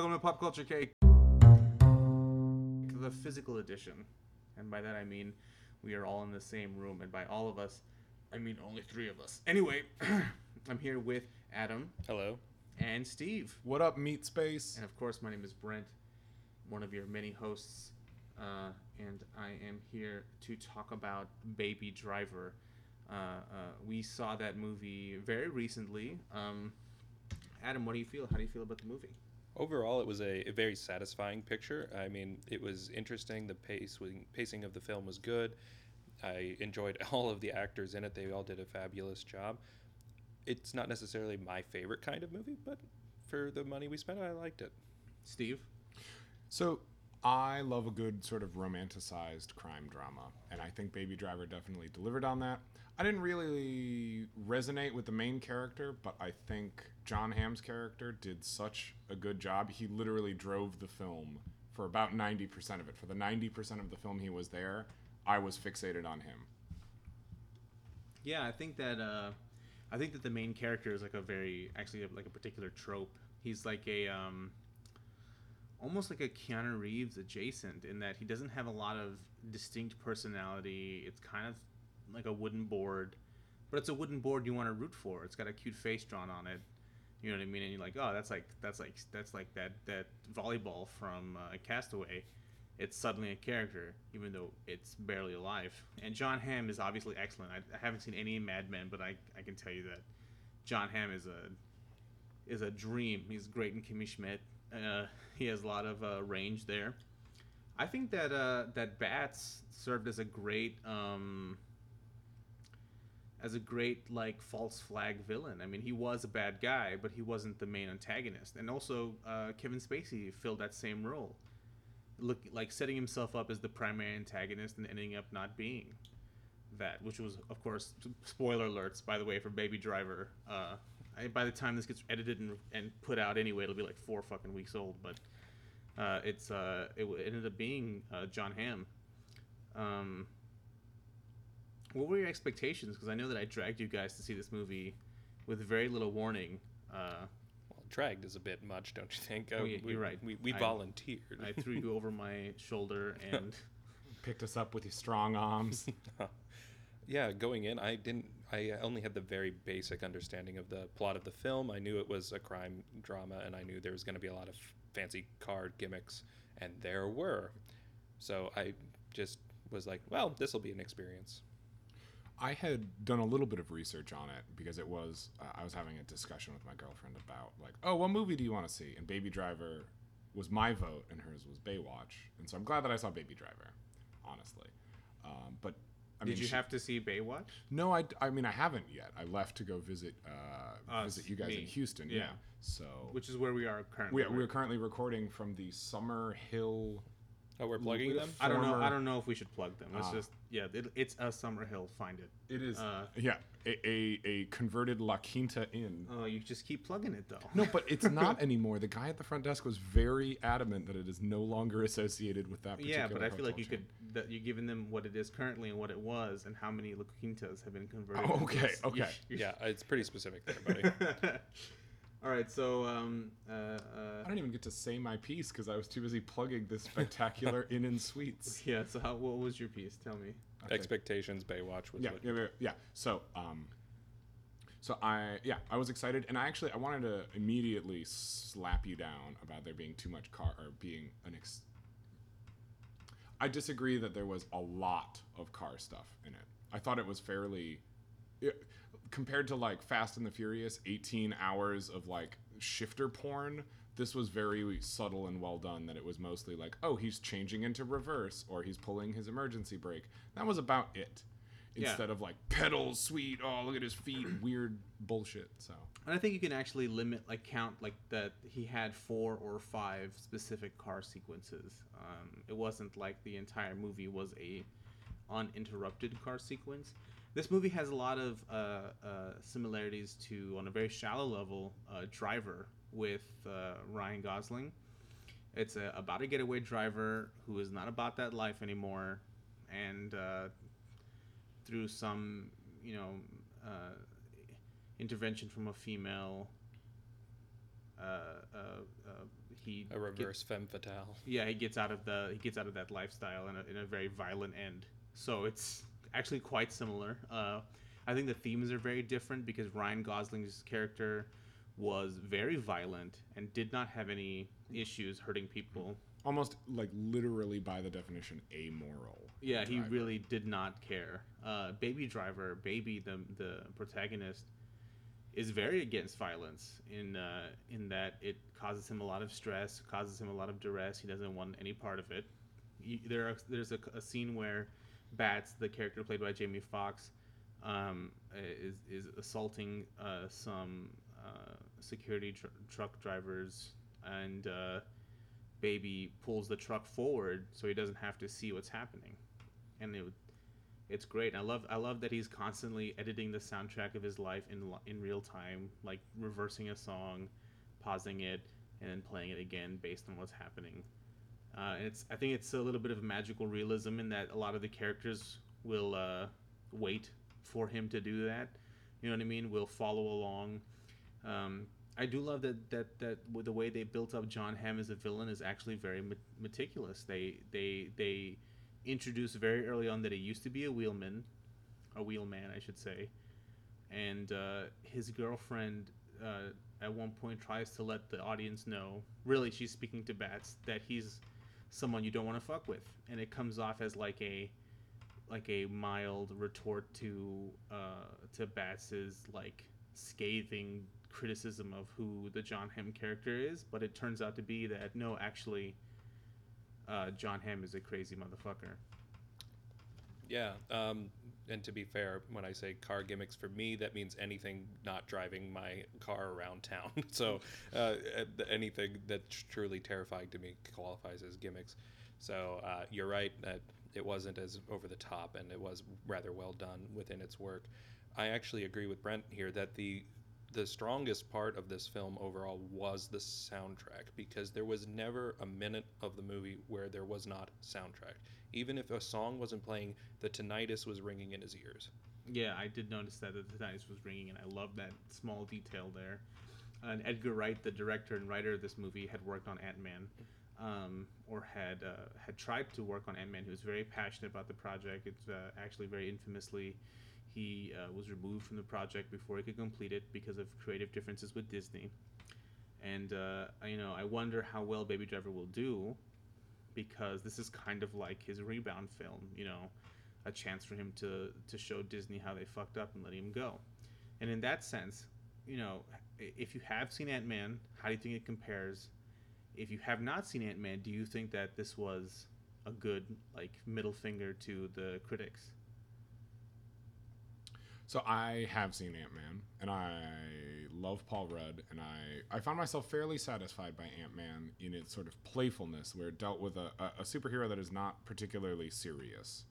welcome to Pop Culture Cake, the physical edition. And by that I mean we are all in the same room, and by all of us, I mean only three of us. Anyway, I'm here with Adam Hello. and Steve. What up, Meat Space? And of course, my name is Brent, one of your many hosts, uh, and I am here to talk about Baby Driver. Uh, uh, we saw that movie very recently. Um, Adam, what do you feel? How do you feel about the movie? Overall, it was a, a very satisfying picture. I mean, it was interesting. The pace, pacing of the film was good. I enjoyed all of the actors in it. They all did a fabulous job. It's not necessarily my favorite kind of movie, but for the money we spent, I liked it. Steve? So, I love a good sort of romanticized crime drama, and I think Baby Driver definitely delivered on that. I didn't really resonate with the main character, but I think Jon Hamm's character did such a good job. He literally drove the film for about 90% of it. For the 90% of the film he was there, I was fixated on him. Yeah, I think that uh, I think that the main character is like a very actually like a particular trope. He's like a um, almost like a Keanu Reeves adjacent in that he doesn't have a lot of distinct personality. It's kind of like a wooden board, but it's a wooden board you want to root for. It's got a cute face drawn on it. You know what I mean? And you're like, oh, that's like that's like that's like that that volleyball from uh, Castaway. It's suddenly a character, even though it's barely alive. And Jon Hamm is obviously excellent. I, I haven't seen any Mad Men, but I, I can tell you that Jon Hamm is a is a dream. He's great in Kimmy Schmidt. Uh, he has a lot of uh, range there. I think that uh, that Bats served as a great um, as a great like false flag villain. I mean, he was a bad guy, but he wasn't the main antagonist. And also, uh, Kevin Spacey filled that same role, look like setting himself up as the primary antagonist and ending up not being that, which was, of course, spoiler alerts by the way for Baby Driver. Uh, I, by the time this gets edited and, and put out anyway, it'll be like four fucking weeks old. But uh, it's uh, it, it ended up being uh, Jon Hamm. Um, what were your expectations? Because I know that I dragged you guys to see this movie with very little warning. Uh, well, dragged is a bit much, don't you think? Oh, yeah, we, you're right. We, we I- volunteered. I threw you over my shoulder, and Picked us up with his strong arms. yeah, going in, I didn't. I only had the very basic understanding of the plot of the film. I knew it was a crime drama, and I knew there was going to be a lot of fancy card gimmicks, and there were. So I just was like, well, this will be an experience. I had done a little bit of research on it because it was uh, I was having a discussion with my girlfriend about like, oh, what movie do you want to see? And Baby Driver was my vote, and hers was Baywatch. And so I'm glad that I saw Baby Driver, honestly. Um, but I did mean, you she- have to see Baywatch? No, I, I mean I haven't yet. I left to go visit uh, Us, visit you guys me. in Houston. Yeah. Yeah. So Which is where we are currently. we, we're currently recording from the Summer Hill. Oh, we're plugging With a them. I don't know. I don't know if we should plug them. Let's Ah. just yeah. It, it's a Summer Hill. Find it. It is Uh, yeah a, a, a converted La Quinta Inn. Oh, you just keep plugging it though. No, but it's not anymore. The guy at the front desk was very adamant that it is no longer associated with that. Particular Yeah, but I feel like you hotel could that you're giving them what it is currently and what it was and how many La Quintas have been converted. Oh, into okay, this. okay. You- you- Yeah, it's pretty specific there, buddy. All right, so um, uh, uh, I don't even get to say my piece because I was too busy plugging this spectacular Inn and Suites. yeah. So how, what was your piece? Tell me. Okay. Expectations, Baywatch was yeah, what yeah, yeah, yeah. So, um, so I, yeah, I was excited, and I actually I wanted to immediately slap you down about there being too much car or being an ex. I disagree that there was a lot of car stuff in it. I thought it was fairly, it, compared to like Fast and the Furious, eighteen hours of like shifter porn. This was very subtle and well done. That it was mostly like, oh, he's changing into reverse or he's pulling his emergency brake. That was about it Yeah. instead of like pedals, sweet. Oh, look at his feet, weird bullshit. So And I think you can actually limit, like, count, like, that he had four or five specific car sequences. Um, it wasn't like the entire movie was a uninterrupted car sequence. This movie has a lot of uh, uh, similarities to, on a very shallow level, uh, Driver with uh, Ryan Gosling. It's a, about a getaway driver who is not about that life anymore, and uh, through some, you know, uh, intervention from a female, uh, uh, uh, he A get- reverse femme fatale. yeah, he gets out of the he gets out of that lifestyle in a, in a very violent end. So it's actually quite similar. Uh, I think the themes are very different because Ryan Gosling's character was very violent and did not have any issues hurting people. Almost like literally by the definition, amoral. Yeah, he really did not care. Uh, Baby Driver, Baby, the the protagonist, is very against violence in uh, in that it causes him a lot of stress, causes him a lot of duress. He doesn't want any part of it. You, there are, there's a, a scene where Bats, the character played by Jamie Foxx, um, is is assaulting uh, some uh, security tr- truck drivers, and uh, Baby pulls the truck forward so he doesn't have to see what's happening, and it, it's great. I love I love that he's constantly editing the soundtrack of his life in in real time, like reversing a song, pausing it, and then playing it again based on what's happening. Uh, it's I think it's a little bit of magical realism in that a lot of the characters will uh, wait for him to do that. You know what I mean? Will follow along. Um, I do love that that that the way they built up Jon Hamm as a villain is actually very met- meticulous. They they they introduce very early on that he used to be a wheelman, a wheelman, I should say, and uh, his girlfriend uh, at one point tries to let the audience know. Really, she's speaking to Bats that he's someone you don't want to fuck with, and it comes off as like a like a mild retort to uh, to Bats's like scathing criticism of who the Jon Hamm character is, but it turns out to be that no, actually, uh, Jon Hamm is a crazy motherfucker. Yeah, um, and to be fair, when I say car gimmicks, for me that means anything not driving my car around town. so uh, anything that's truly terrifying to me qualifies as gimmicks. So uh, you're right that it wasn't as over the top, and it was rather well done within its work. I actually agree with Brent here that the the strongest part of this film overall was the soundtrack because there was never a minute of the movie where there was not soundtrack. Even if a song wasn't playing, the tinnitus was ringing in his ears. Yeah, I did notice that the tinnitus was ringing, and I love that small detail there. And Edgar Wright, the director and writer of this movie, had worked on Ant Man, um, or had uh, had tried to work on Ant Man. He was very passionate about the project. It's uh, actually very infamously, he uh, was removed from the project before he could complete it because of creative differences with Disney. And uh, you know, I wonder how well Baby Driver will do, because this is kind of like his rebound film. You know, a chance for him to to show Disney how they fucked up and letting him go. And in that sense, you know, if you have seen Ant Man, how do you think it compares? If you have not seen Ant Man, do you think that this was a good like middle finger to the critics? So I have seen Ant Man, and I love Paul Rudd, and I I found myself fairly satisfied by Ant Man in its sort of playfulness, where it dealt with a, a, a superhero that is not particularly serious.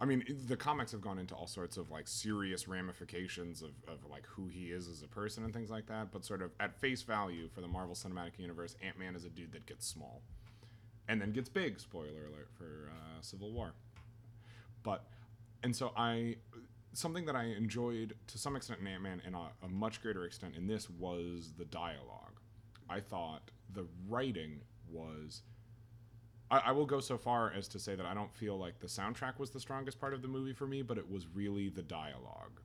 I mean, the comics have gone into all sorts of like serious ramifications of, of like who he is as a person and things like that, but sort of at face value for the Marvel Cinematic Universe, Ant Man is a dude that gets small and then gets big. Spoiler alert for uh, Civil War. But and so I something that I enjoyed to some extent in Ant Man and a, a much greater extent in this was the dialogue. I thought the writing was. I, I will go so far as to say that I don't feel like the soundtrack was the strongest part of the movie for me, but it was really the dialogue,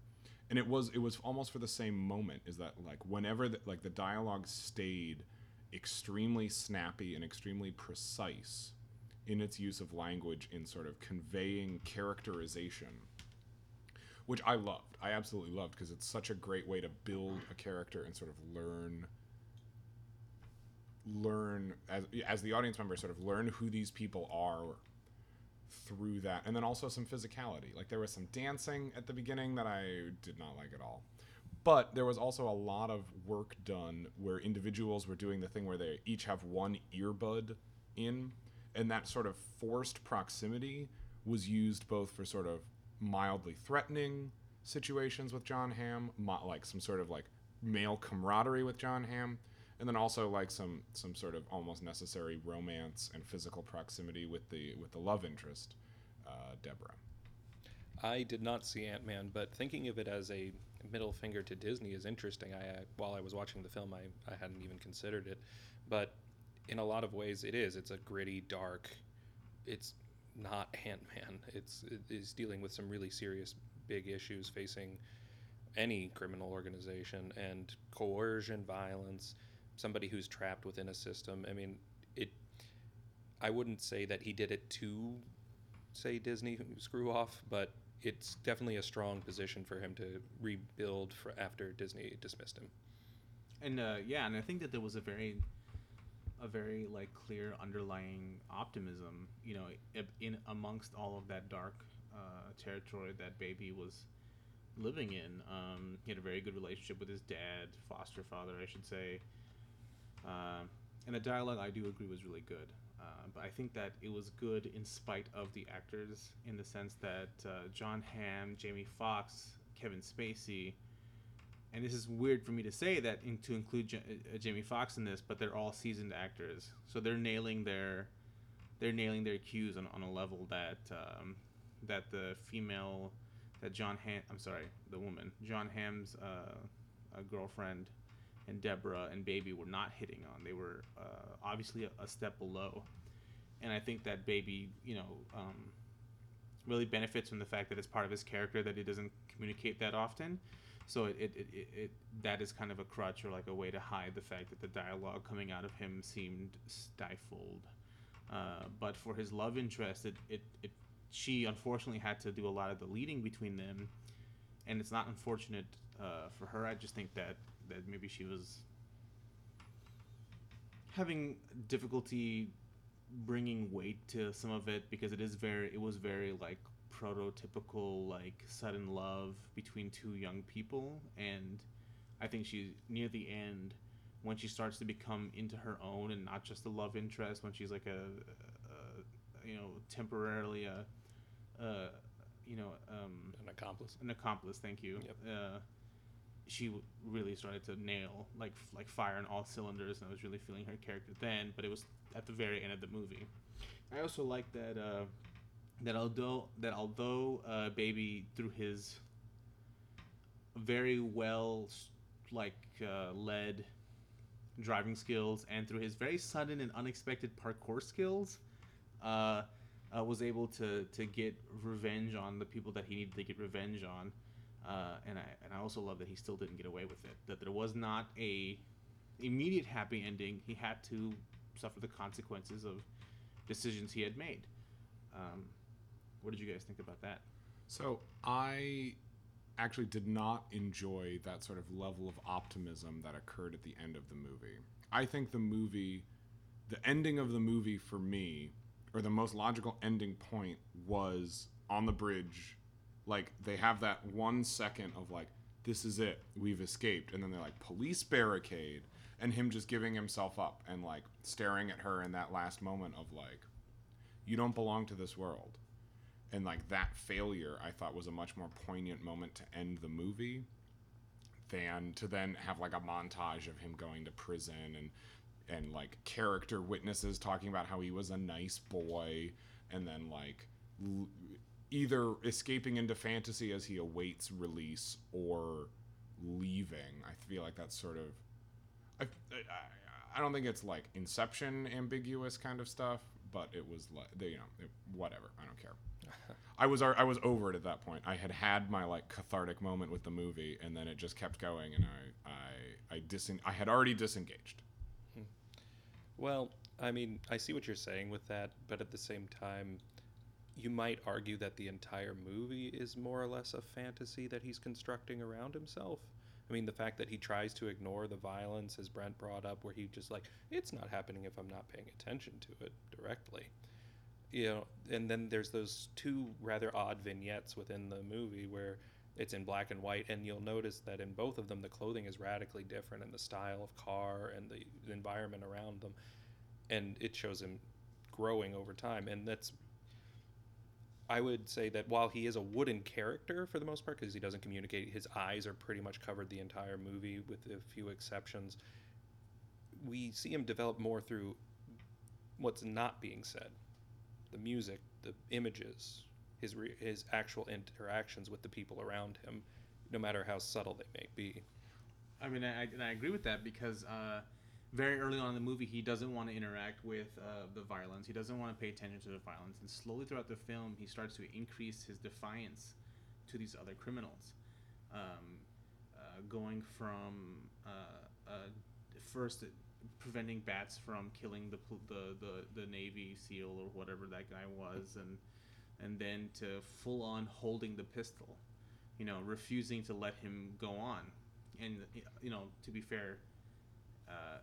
and it was it was almost for the same moment. Is that like whenever the, like the dialogue stayed extremely snappy and extremely precise in its use of language in sort of conveying characterization which I loved. I absolutely loved because it's such a great way to build a character and sort of learn learn as as the audience member sort of learn who these people are through that. And then also some physicality. Like there was some dancing at the beginning that i did not like at all. But there was also a lot of work done where individuals were doing the thing where they each have one earbud in and that sort of forced proximity was used both for sort of mildly threatening situations with Jon Hamm, like some sort of like male camaraderie with Jon Hamm, and then also like some some sort of almost necessary romance and physical proximity with the with the love interest, uh, Deborah. I did not see Ant Man, but thinking of it as a middle finger to Disney is interesting. I uh, while I was watching the film, I, I hadn't even considered it, but in a lot of ways it is. It's a gritty, dark. It's not Ant Man. It's it is dealing with some really serious, big issues facing any criminal organization and coercion, violence, somebody who's trapped within a system. I mean, it. I wouldn't say that he did it to say Disney screw off, but it's definitely a strong position for him to rebuild for after Disney dismissed him. And uh, yeah, and I think that there was a very, a very like clear underlying optimism, you know, in amongst all of that dark uh, territory that baby was living in. Um, he had a very good relationship with his dad, foster father, I should say. Um and the dialogue, I do agree, was really good. Uh, but I think that it was good in spite of the actors, in the sense that uh, Jon Hamm, Jamie Foxx, Kevin Spacey, and this is weird for me to say that in, to include J- uh, Jamie Foxx in this, but they're all seasoned actors, so they're nailing their they're nailing their cues on, on a level that um, that the female that Jon Hamm I'm sorry the woman Jon Hamm's uh, girlfriend and Deborah and Baby were not hitting on. They were uh, obviously a, a step below, and I think that Baby you know um, really benefits from the fact that it's part of his character that he doesn't communicate that often so it, it, it, it, that is kind of a crutch or like a way to hide the fact that the dialogue coming out of him seemed stifled. Uh, but for his love interest it, it, it she unfortunately had to do a lot of the leading between them. And it's not unfortunate uh, for her. I just think that that maybe she was having difficulty bringing weight to some of it because it is very it was very like prototypical like sudden love between two young people and i think she near the end when she starts to become into her own and not just a love interest when she's like a, a you know temporarily a, a you know um, An accomplice. an accomplice thank you Yep. uh, she really started to nail like like fire on all cylinders and i was really feeling her character then but it was at the very end of the movie i also like that uh, that although that although uh, baby through his very well like uh, led driving skills and through his very sudden and unexpected parkour skills uh, uh, was able to to get revenge on the people that he needed to get revenge on uh, and I and I also love that he still didn't get away with it. That there was not a immediate happy ending. He had to suffer the consequences of decisions he had made. Um, what did you guys think about that? So I actually did not enjoy that sort of level of optimism that occurred at the end of the movie. I think the movie, the ending of the movie for me, or the most logical ending point was on the bridge. Like they have that one second of like, this is it, we've escaped, and then they're like police barricade, and him just giving himself up and like staring at her in that last moment of like, you don't belong to this world and like that failure i thought was a much more poignant moment to end the movie than to then have like a montage of him going to prison and and like character witnesses talking about how he was a nice boy and then like l- either escaping into fantasy as he awaits release or leaving. I feel like that's sort of I, I, I don't think it's like Inception ambiguous kind of stuff, but it was like they, you know it, whatever. I don't care. I was I was over it at that point. I had had my like cathartic moment with the movie, and then it just kept going, and I I I disen- I had already disengaged. Hmm. Well, I mean, I see what you're saying with that, but at the same time, you might argue that the entire movie is more or less a fantasy that he's constructing around himself. I mean, the fact that he tries to ignore the violence, as Brent brought up, where he just like, it's not happening if I'm not paying attention to it directly. You know, and then there's those two rather odd vignettes within the movie where it's in black and white, and you'll notice that in both of them, the clothing is radically different, and the style of car and the, environment around them, and it shows him growing over time, and that's. I would say that while he is a wooden character for the most part, because he doesn't communicate, his eyes are pretty much covered the entire movie, with a few exceptions. We see him develop more through what's not being said, the music, the images, his re- his actual interactions with the people around him, no matter how subtle they may be. I mean, I, and I agree with that because uh, very early on in the movie, he doesn't want to interact with uh, the violence. He doesn't want to pay attention to the violence. And slowly throughout the film, he starts to increase his defiance to these other criminals. Um, uh, going from uh, uh, first preventing bats from killing the, the, the, the Navy SEAL or whatever that guy was, and and then to full on holding the pistol, you know, refusing to let him go on. And you know, to be fair, uh,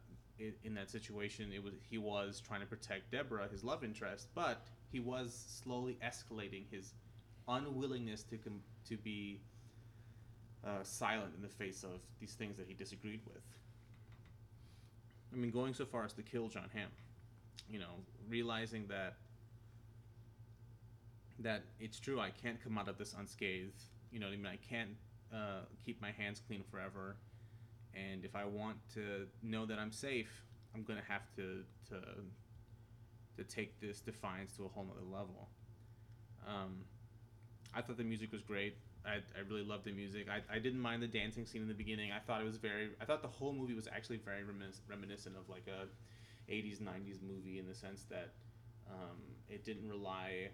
in, that situation, it was he was trying to protect Deborah, his love interest, but he was slowly escalating his unwillingness to com- to be uh, silent in the face of these things that he disagreed with. I mean, going so far as to kill Jon Hamm, you know, realizing that that it's true, I can't come out of this unscathed. You know, I mean, I can't uh, keep my hands clean forever, and if I want to know that I'm safe, I'm gonna have to to to take this defiance to a whole nother level. Um, I thought the music was great. I, I really loved the music. I, I didn't mind the dancing scene in the beginning. I thought it was very. I thought the whole movie was actually very reminis- reminiscent of like a 80s 90s movie in the sense that um, it didn't rely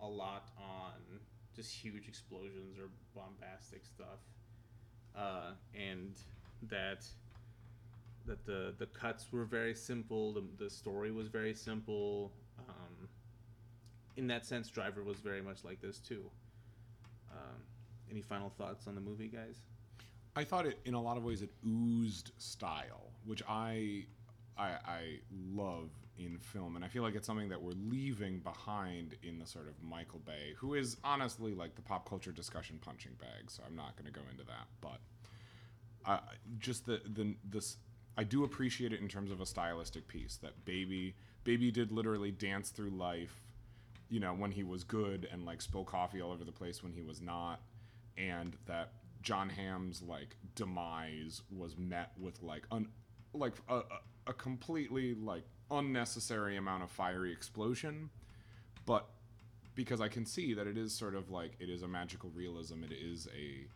a lot on just huge explosions or bombastic stuff, uh, and that that the the cuts were very simple. The, the story was very simple. Um, in that sense, Driver was very much like this too. Um, any final thoughts on the movie, guys? I thought it, in a lot of ways, it oozed style, which I, I, I love in film, and I feel like it's something that we're leaving behind in the sort of Michael Bay, who is honestly like the pop culture discussion punching bag. So I'm not going to go into that, but uh, just the the this. I do appreciate it in terms of a stylistic piece that baby baby did literally dance through life you know, when he was good and like spill coffee all over the place when he was not, and that Jon Hamm's like demise was met with like un, like a, a completely like unnecessary amount of fiery explosion, but because I can see that it is sort of like it is a magical realism, it is a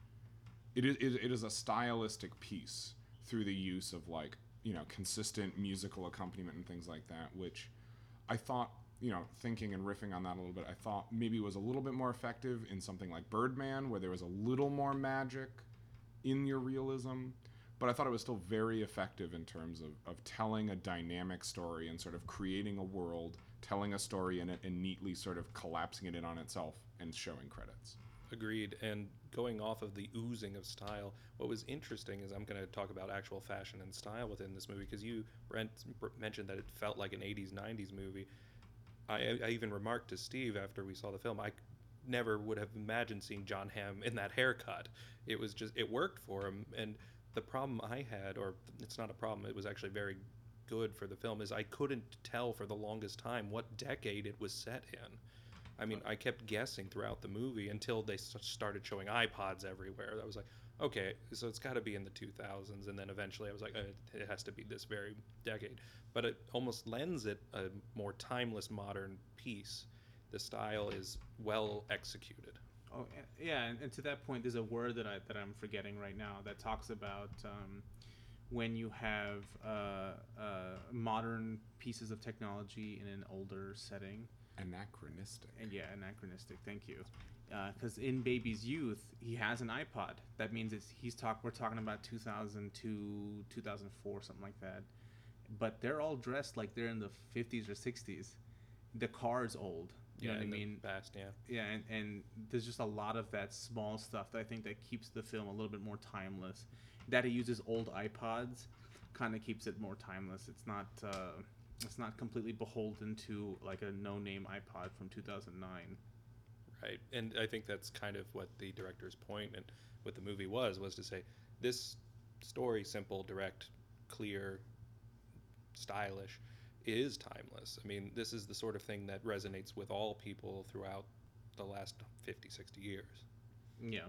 it is it is a stylistic piece through the use of like you know consistent musical accompaniment and things like that, which I thought you know, thinking and riffing on that a little bit, I thought maybe was a little bit more effective in something like Birdman, where there was a little more magic in your realism. But I thought it was still very effective in terms of, of telling a dynamic story and sort of creating a world, telling a story in it, and neatly sort of collapsing it in on itself and showing credits. Agreed. And going off of the oozing of style, what was interesting is I'm going to talk about actual fashion and style within this movie because you, Brent, mentioned that it felt like an 80s, 90s movie. I, I even remarked to Steve after we saw the film, I never would have imagined seeing Jon Hamm in that haircut. It was just, it worked for him. And the problem I had, or it's not a problem, it was actually very good for the film, is I couldn't tell for the longest time what decade it was set in. I mean, I kept guessing throughout the movie until they started showing iPods everywhere. I was like, okay, so it's got to be in the 2000s. And then eventually I was like, uh, it has to be this very decade. But it almost lends it a more timeless modern piece. The style is well executed. Oh yeah, and, and to that point, there's a word that I that I'm forgetting right now that talks about um, when you have uh, uh, modern pieces of technology in an older setting. Anachronistic. And yeah, anachronistic. Thank you. Because uh, in Baby's youth, he has an iPod. That means it's he's talk. We're talking about 2002, 2004, something like that. But they're all dressed like they're in the 50s or 60s. The car is old. You yeah, know what I mean? Past, yeah. Yeah, and, and there's just a lot of that small stuff that I think that keeps the film a little bit more timeless. That he uses old iPods kind of keeps it more timeless. It's not uh, it's not completely beholden to like a no-name iPod from 2009. Right, and I think that's kind of what the director's point and what the movie was was to say this story, simple, direct, clear, stylish, is timeless. I mean, this is the sort of thing that resonates with all people throughout the last 50, 60 years. Yeah,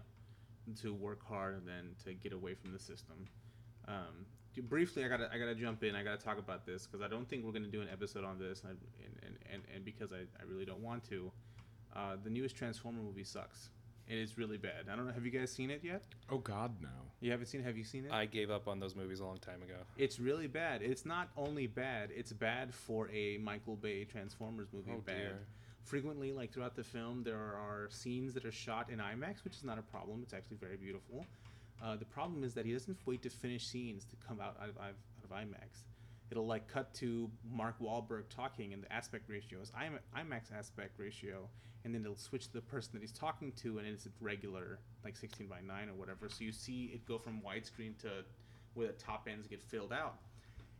to work hard and then to get away from the system. Um, briefly, I gotta I gotta jump in. I gotta talk about this because I don't think we're gonna do an episode on this, and and, and, and because I, I really don't want to. Uh, the newest Transformer movie sucks. It is really bad. I don't know. Have you guys seen it yet? Oh God, no. You haven't seen it? Have you seen it? I gave up on those movies a long time ago. It's really bad. It's not only bad, it's bad for a Michael Bay Transformers movie. Oh, bad. dear. Frequently, like throughout the film, there are scenes that are shot in IMAX, which is not a problem. It's actually very beautiful. Uh, the problem is that he doesn't wait to finish scenes to come out out of, out of IMAX. It'll like cut to Mark Wahlberg talking, and the aspect ratio is IM- IMAX aspect ratio, and then it'll switch to the person that he's talking to, and it's regular, like 16 by 9 or whatever. So you see it go from widescreen to where the top ends get filled out.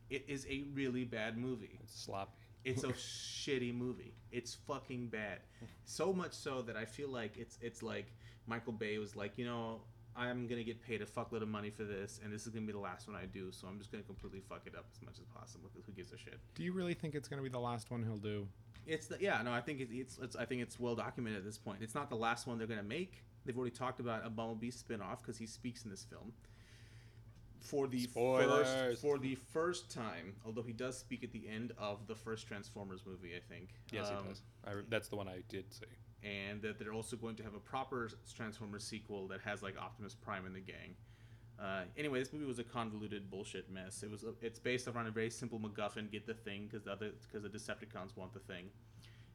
It is a really bad movie. It's sloppy. It's a shitty movie. It's fucking bad. So much so that I feel like it's it's like Michael Bay was like, you know, I'm gonna get paid a fuckload of money for this, and this is gonna be the last one I do. So I'm just gonna completely fuck it up as much as possible. Because who gives a shit? Do you really think it's gonna be the last one he'll do? It's the yeah. No, I think it, it's, it's I think it's well documented at this point. It's not the last one they're gonna make. They've already talked about a Bumblebee spin-off because he speaks in this film. For the Spoilers. first for the first time, although he does speak at the end of the first Transformers movie, I think. Yes, Um, he does. I, that's the one I did see. And that they're also going to have a proper Transformers sequel that has like Optimus Prime and the gang. Uh, anyway, this movie was a convoluted bullshit mess. It was it's based around a very simple MacGuffin: get the thing because the other because the Decepticons want the thing,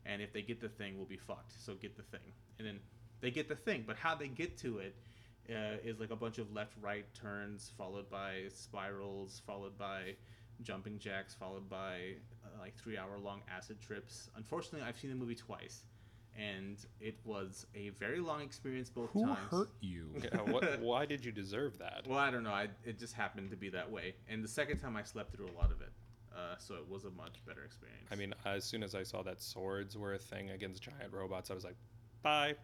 and if they get the thing, we'll be fucked. So get the thing, and then they get the thing. But how they get to it uh, is like a bunch of left-right turns, followed by spirals, followed by jumping jacks, followed by uh, like three-hour-long acid trips. Unfortunately, I've seen the movie twice, and it was a very long experience both Who times. hurt you? Yeah, what, why did you deserve that? Well, I don't know. I, it just happened to be that way. And the second time, I slept through a lot of it, uh, so it was a much better experience. I mean, as soon as I saw that swords were a thing against giant robots, I was like, bye.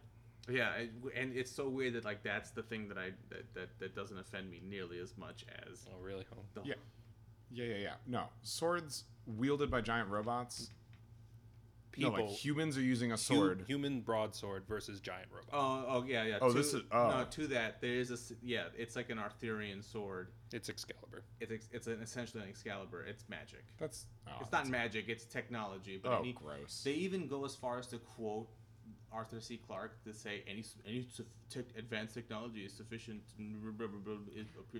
yeah, it, and it's so weird that like that's the thing that I that, that, that doesn't offend me nearly as much as Oh, really? Oh. the Yeah. Yeah, yeah, yeah. No, swords wielded by giant robots. People, no, like humans are using a hu- sword. human broadsword versus giant robot. Oh, oh yeah, yeah. Oh, to, this is- oh. no to that. there is a yeah. It's like an Arthurian sword. It's Excalibur. It's it's an, essentially an Excalibur. It's magic. That's oh, it's not that's- magic. It's technology. But Oh, any, gross. They even go as far as to quote Arthur C. Clarke to say any any su- advanced technology is sufficient.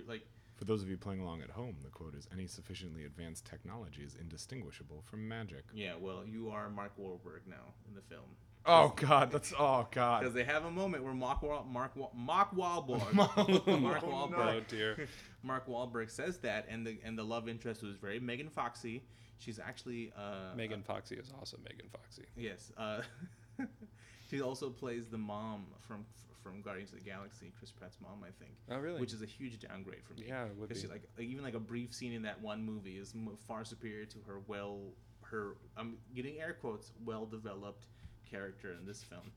Like For those of you playing along at home, the quote is: "Any sufficiently advanced technology is indistinguishable from magic." yeah, well, you are Mark Wahlberg now in the film Oh God, that's oh God. because they have a moment where Mark Wa- Mark Wa- Mark Wahlberg Mark Mark Oh, Wahlberg no. Oh dear. Mark Wahlberg says that, and the and the love interest was very Megan Foxy. She's actually uh, Megan Foxy is awesome. Megan Foxy. Yes. Uh, she also plays the mom from from Guardians of the Galaxy, Chris Pratt's mom, I think. Oh, really? Which is a huge downgrade for me. Yeah, it would be. she, like, like even like a brief scene in that one movie is m- far superior to her well her I'm getting air quotes well developed character in this film.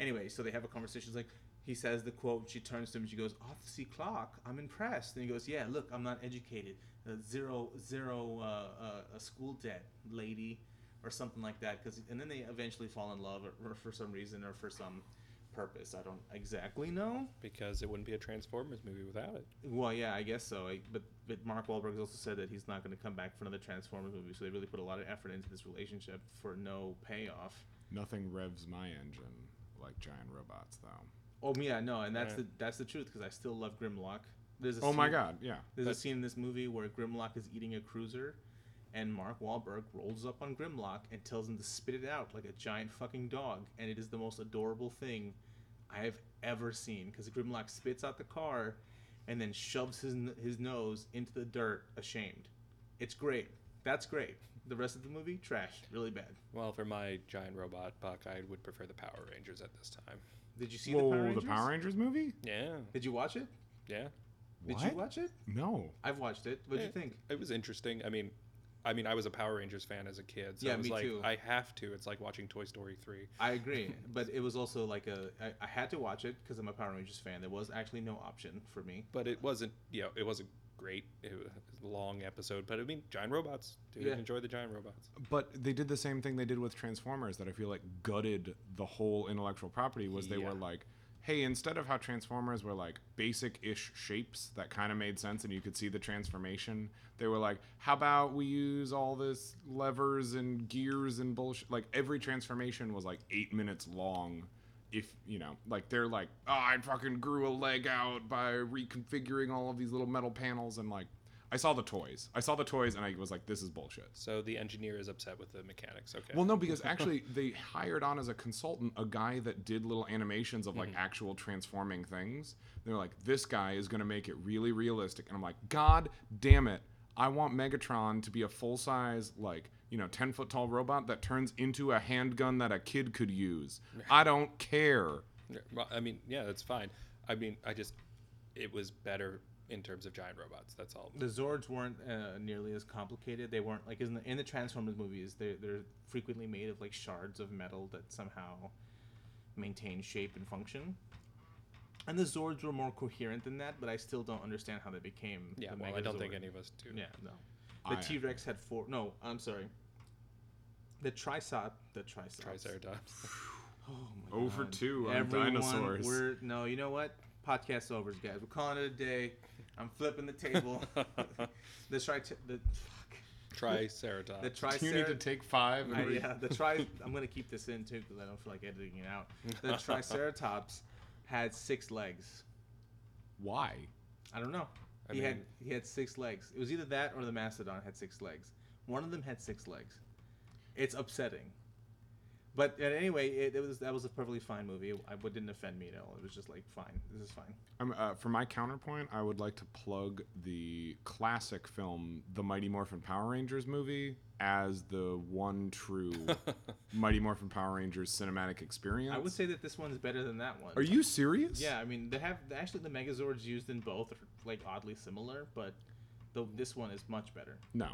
Anyway, so they have a conversation. It's like he says the quote. She turns to him. She goes, "Arthur C. Clarke. I'm impressed." And he goes, "Yeah, look, I'm not educated. Uh, zero zero uh, uh, a school debt, lady." or something like that. Because and then they eventually fall in love, or, or for some reason, or for some purpose. I don't exactly know. because it wouldn't be a Transformers movie without it. Well, yeah, I guess so. I, but but Mark Wahlberg has also said that he's not going to come back for another Transformers movie. So they really put a lot of effort into this relationship for no payoff. Nothing revs my engine like giant robots, though. Oh yeah, no, and that's Right. the that's the truth because I still love Grimlock. There's a Oh my God, yeah. There's a scene in this movie where Grimlock is eating a cruiser, and Mark Wahlberg rolls up on Grimlock and tells him to spit it out like a giant fucking dog, and it is the most adorable thing I have ever seen because Grimlock spits out the car, and then shoves his his nose into the dirt, ashamed. It's great. That's great. The rest of the movie, trash, really bad. Well, for my giant robot buck, I would prefer the Power Rangers at this time. Did you see Whoa, the Power Rangers? the Power Rangers movie? Yeah, Did you watch it? yeah. Did What? you watch it? No. I've watched it. What'd you Eh, think? It was interesting. I mean, I mean, I was a Power Rangers fan as a kid, so Yeah, I was me like, too. I have to. It's like watching Toy Story three. I agree, but it was also like a I, I had to watch it because I'm a Power Rangers fan. There was actually no option for me. But it wasn't, you know, it wasn't great. It was a long episode, but I mean, giant robots. Dude, Yeah. enjoy the giant robots. But they did the same thing they did with Transformers that I feel like gutted the whole intellectual property was they Yeah. were like, hey, instead of how Transformers were like basic-ish shapes that kind of made sense and you could see the transformation, they were like, how about we use all this levers and gears and bullshit? Like every transformation was like eight minutes long if you know, like they're like, oh, I fucking grew a leg out by reconfiguring all of these little metal panels, and like, I saw the toys. I saw the toys, and I was like, this is bullshit. So the engineer is upset with the mechanics. Okay. Well, no, because actually they hired on as a consultant a guy that did little animations of like mm-hmm. actual transforming things. They're like, this guy is going to make it really realistic, and I'm like, God damn it! I want Megatron to be a full size, like you know, ten foot tall robot that turns into a handgun that a kid could use. I don't care. Well, I mean, yeah, that's fine. I mean, I just it was better in terms of giant robots. That's all. The Zords weren't uh, nearly as complicated. They weren't like in the, in the Transformers movies. They're they're frequently made of like shards of metal that somehow maintain shape and function. And the Zords were more coherent than that, but I still don't understand how they became. Yeah, the well, I don't think any of us do. Yeah, no. The I- T Rex had four. No, I'm sorry. The Tricep. The Triceratops. Triceratops. Oh my god. Over God. two on Everyone, dinosaurs. We're no, you know what? Podcast overs, guys. We're calling it a day. I'm flipping the table. the tri the fuck. Triceratops. The Do you need to take five? and I, re- yeah, the tri. I'm gonna keep this in too because I don't feel like editing it out. The Triceratops had six legs. Why? I don't know. I he had he had six legs. It was either that or the mastodon had six legs. One of them had six legs. It's upsetting. But uh, anyway, it, it was that was a perfectly fine movie. It, I, it didn't offend me at all. It was just like fine. This is fine. I'm, uh, for my counterpoint, I would like to plug the classic film, the Mighty Morphin Power Rangers movie, as the one true Mighty Morphin Power Rangers cinematic experience. I would say that this one's better than that one. Are you serious? Yeah, I mean they have actually the Megazords used in both are like oddly similar, but the, this one is much better. No.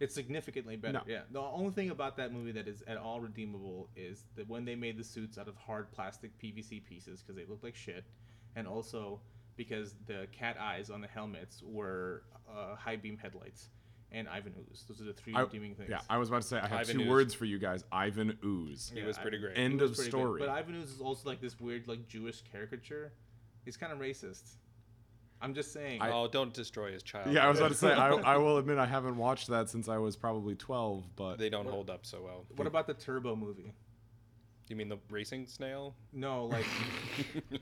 It's significantly better. No. Yeah. The only thing about that movie that is at all redeemable is that when they made the suits out of hard plastic PVC pieces because they looked like shit, and also because the cat eyes on the helmets were uh, high beam headlights and Ivan Ooze. Those are the three I, redeeming things. yeah, I was about to say I have Ivan two Ooze. words for you guys. Ivan Ooze. he was pretty great. End It of pretty good. story. But Ivan Ooze is also like this weird like Jewish caricature. He's kind of racist. I'm just saying. oh, don't destroy his child. yeah, I was about to say I, I will admit I haven't watched that since I was probably 12, but They don't hold up so well. what about the Turbo movie? You mean the racing snail? No, like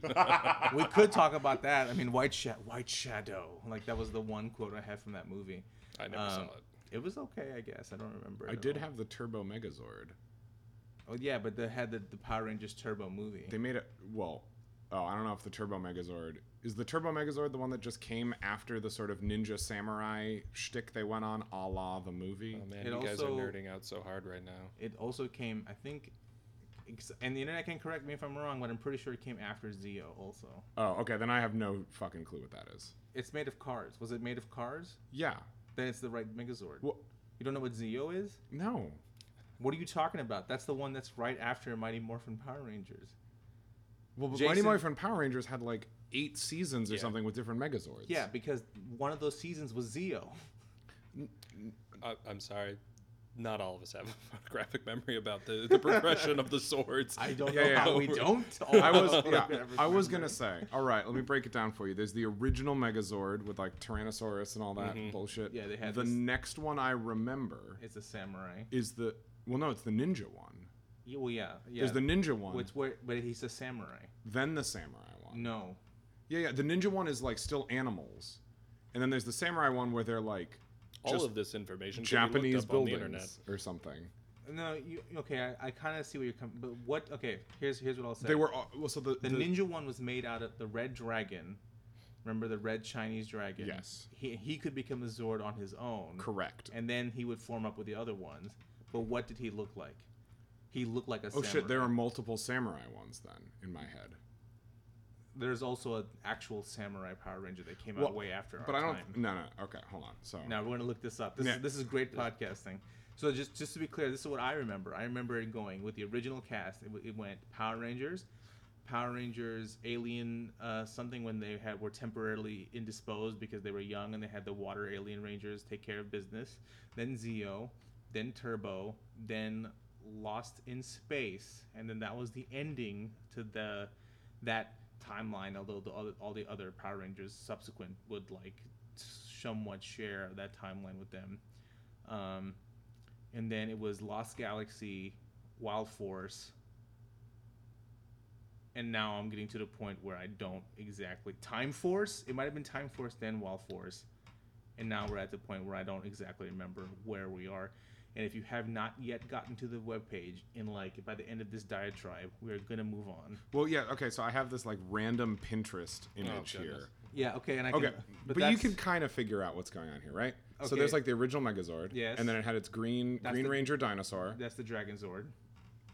we could talk about that. I mean, White Sha- White Shadow. Like that was the one quote I had from that movie. I never saw Um, it. It was okay, I guess. I don't remember. I it did all. have the Turbo Megazord. Oh yeah, but they had the, the Power Rangers Turbo movie. They made it well. Oh, I don't know if the Turbo Megazord is the Turbo Megazord the one that just came after the sort of ninja samurai shtick they went on, a la the movie. Oh man, it you guys are also- nerding out so hard right now. It also came, I think, ex- and the internet can correct me if I'm wrong, but I'm pretty sure it came after Zeo. Also, Oh, okay, then I have no fucking clue what that is. it's made of cars. Was it made of cars? Yeah. Then it's the right Megazord. Well, You don't know what Zeo is? no. What are you talking about? That's the one that's right after Mighty Morphin Power Rangers. Well, but Mighty Jason- Morphin Power Rangers had like eight seasons or Yeah. something with different Megazords. Yeah, because one of those seasons was Zeo. I, I'm sorry. Not all of us have a photographic memory about the, the progression of the Zords. I don't Yeah, know yeah. how we don't. I was yeah. I was gonna say. All right, let me break it down for you. There's the original Megazord with like Tyrannosaurus and all that mm-hmm. bullshit. Yeah, they had the this- next one I remember It's a samurai. is the well, no, it's the ninja one. Yeah, well, yeah, yeah. There's the ninja one, Which where, but he's a samurai. then the samurai one. No, Yeah, yeah. The ninja one is like still animals, and then there's the samurai one where they're like all of this information can be looked Japanese up on the internet. buildings or something. no. You, okay, I, I kind of see where you're coming. But what? Okay, here's here's what I'll say. They were all, well, so the, the, ninja one was made out of the red dragon. Remember the red Chinese dragon? Yes. He he could become a Zord on his own. correct. And then he would form up with the other ones. But what did he look like? He looked like a. Samurai. Oh shit, there samurai. are multiple samurai ones then in my head. There's also an actual samurai Power Ranger that came out Well, way after But our I don't. time. No, no. Okay, hold on. So Now we're gonna look this up. This Yeah. is this is great podcasting. So just just to be clear, this is what I remember. I remember it going with the original cast. It, it went Power Rangers, Power Rangers, Alien, uh, something when they had were temporarily indisposed because they were young and they had the Water Alien Rangers take care of business. Then Zeo, then Turbo, then Lost in Space, and then that was the ending to the that timeline. Although the other, all the other Power Rangers subsequent would like somewhat share that timeline with them. Um, and then it was Lost Galaxy, Wild Force, and now I'm getting to the point where I don't exactly Time Force. It might have been Time Force then Wild Force, and now we're at the point where I don't exactly remember where we are. And if you have not yet gotten to the webpage, in like by the end of this diatribe, we're gonna move on. Well, yeah, okay. So I have this like random Pinterest oh, image goodness. here. Yeah, okay, and I can, Okay, but, you that's- can kind of figure out what's going on here, right? So Okay. there's like the original Megazord, Yes. and then it had its green That's Green the- Ranger dinosaur. that's the Dragon Zord.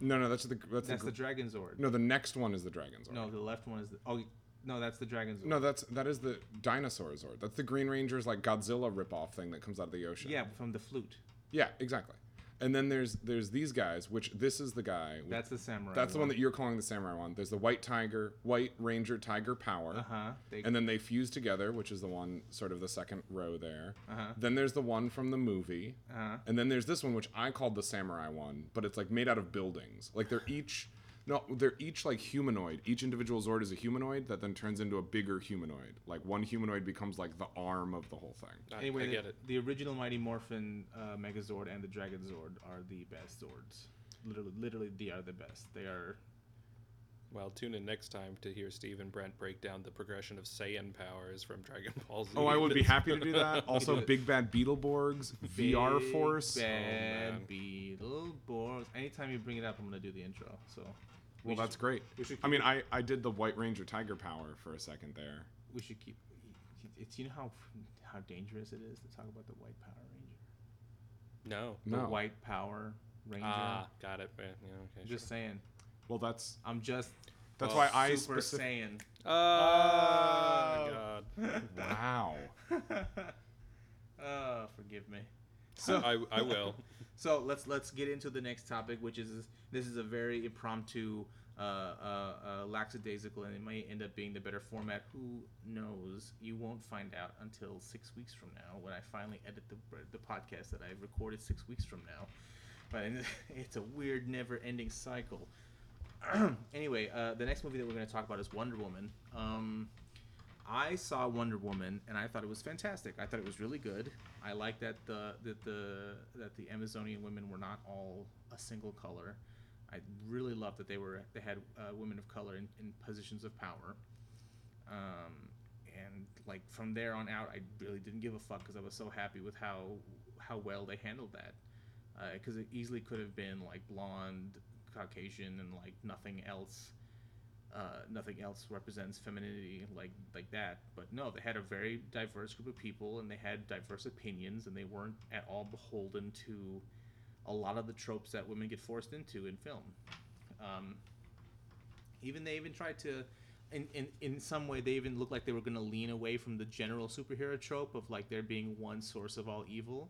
No, no, that's the that's, That's the, the gr- Dragon Zord. no. The next one is the Dragon Zord. No, the left one is the oh no, that's the Dragon Zord. No, that's that is the dinosaur Zord. That's the Green Ranger's like Godzilla ripoff thing that comes out of the ocean. yeah, from the flute. Yeah, exactly. And then there's there's these guys, which this is the guy. which- That's the samurai. that's the one that you're calling the samurai one. There's the White Tiger, White Ranger Tiger Power. Uh huh. And then they fuse together, which is the one sort of the second row there. Uh-huh. Then there's the one from the movie. uh-huh. And then there's this one, which I called the samurai one, but it's like made out of buildings. Like they're each, no, they're each like humanoid. Each individual Zord is a humanoid that then turns into a bigger humanoid. Like one humanoid becomes like the arm of the whole thing. I, Anyway, I the, get it. the original Mighty Morphin uh, Megazord and the Dragon Zord are the best Zords. Literally, literally, they are the best. They are. Well, tune in next time to hear Steve and Brent break down the progression of Saiyan powers from Dragon Ball Z. Oh, I would be happy to do that. Also. Big Bad Beetleborgs, VR Big Force. Oh, Bad man. Beetleborgs. Anytime you bring it up, I'm gonna do the intro. So. We Well, that's should- great. we should I mean, keep I, I did the White Ranger Tiger Power for a second there. We should keep. It's you know how how dangerous it is to talk about the White Power Ranger. No. The No. White Power Ranger. Ah, got it. Yeah, yeah, okay. just saying. Well, that's I'm just. that's Well, why I Super specific. Saiyan. sure. Oh, God. Wow. oh, forgive me. So I, I will. So let's let's get into the next topic, which is this is a very impromptu, uh, uh, uh, lackadaisical, and it might end up being the better format. Who knows? You won't find out until six weeks from now when I finally edit the the podcast that I recorded six weeks from now. But it's a weird, never-ending cycle. anyway, uh, the next movie that we're going to talk about is Wonder Woman. Um, I saw Wonder Woman and I thought it was fantastic. I thought it was really good. I like that the that the that the Amazonian women were not all a single color. I really loved that they were they had uh, women of color in, in positions of power. Um, and like from there on out, I really didn't give a fuck because I was so happy with how how well they handled that. Because it easily could have been like blonde, Caucasian, and like nothing else uh, nothing else represents femininity like like that. But no, they had a very diverse group of people, and they had diverse opinions, and they weren't at all beholden to a lot of the tropes that women get forced into in film. Um, even they even tried to, in, in in some way, they even looked like they were going to lean away from the general superhero trope of like there being one source of all evil.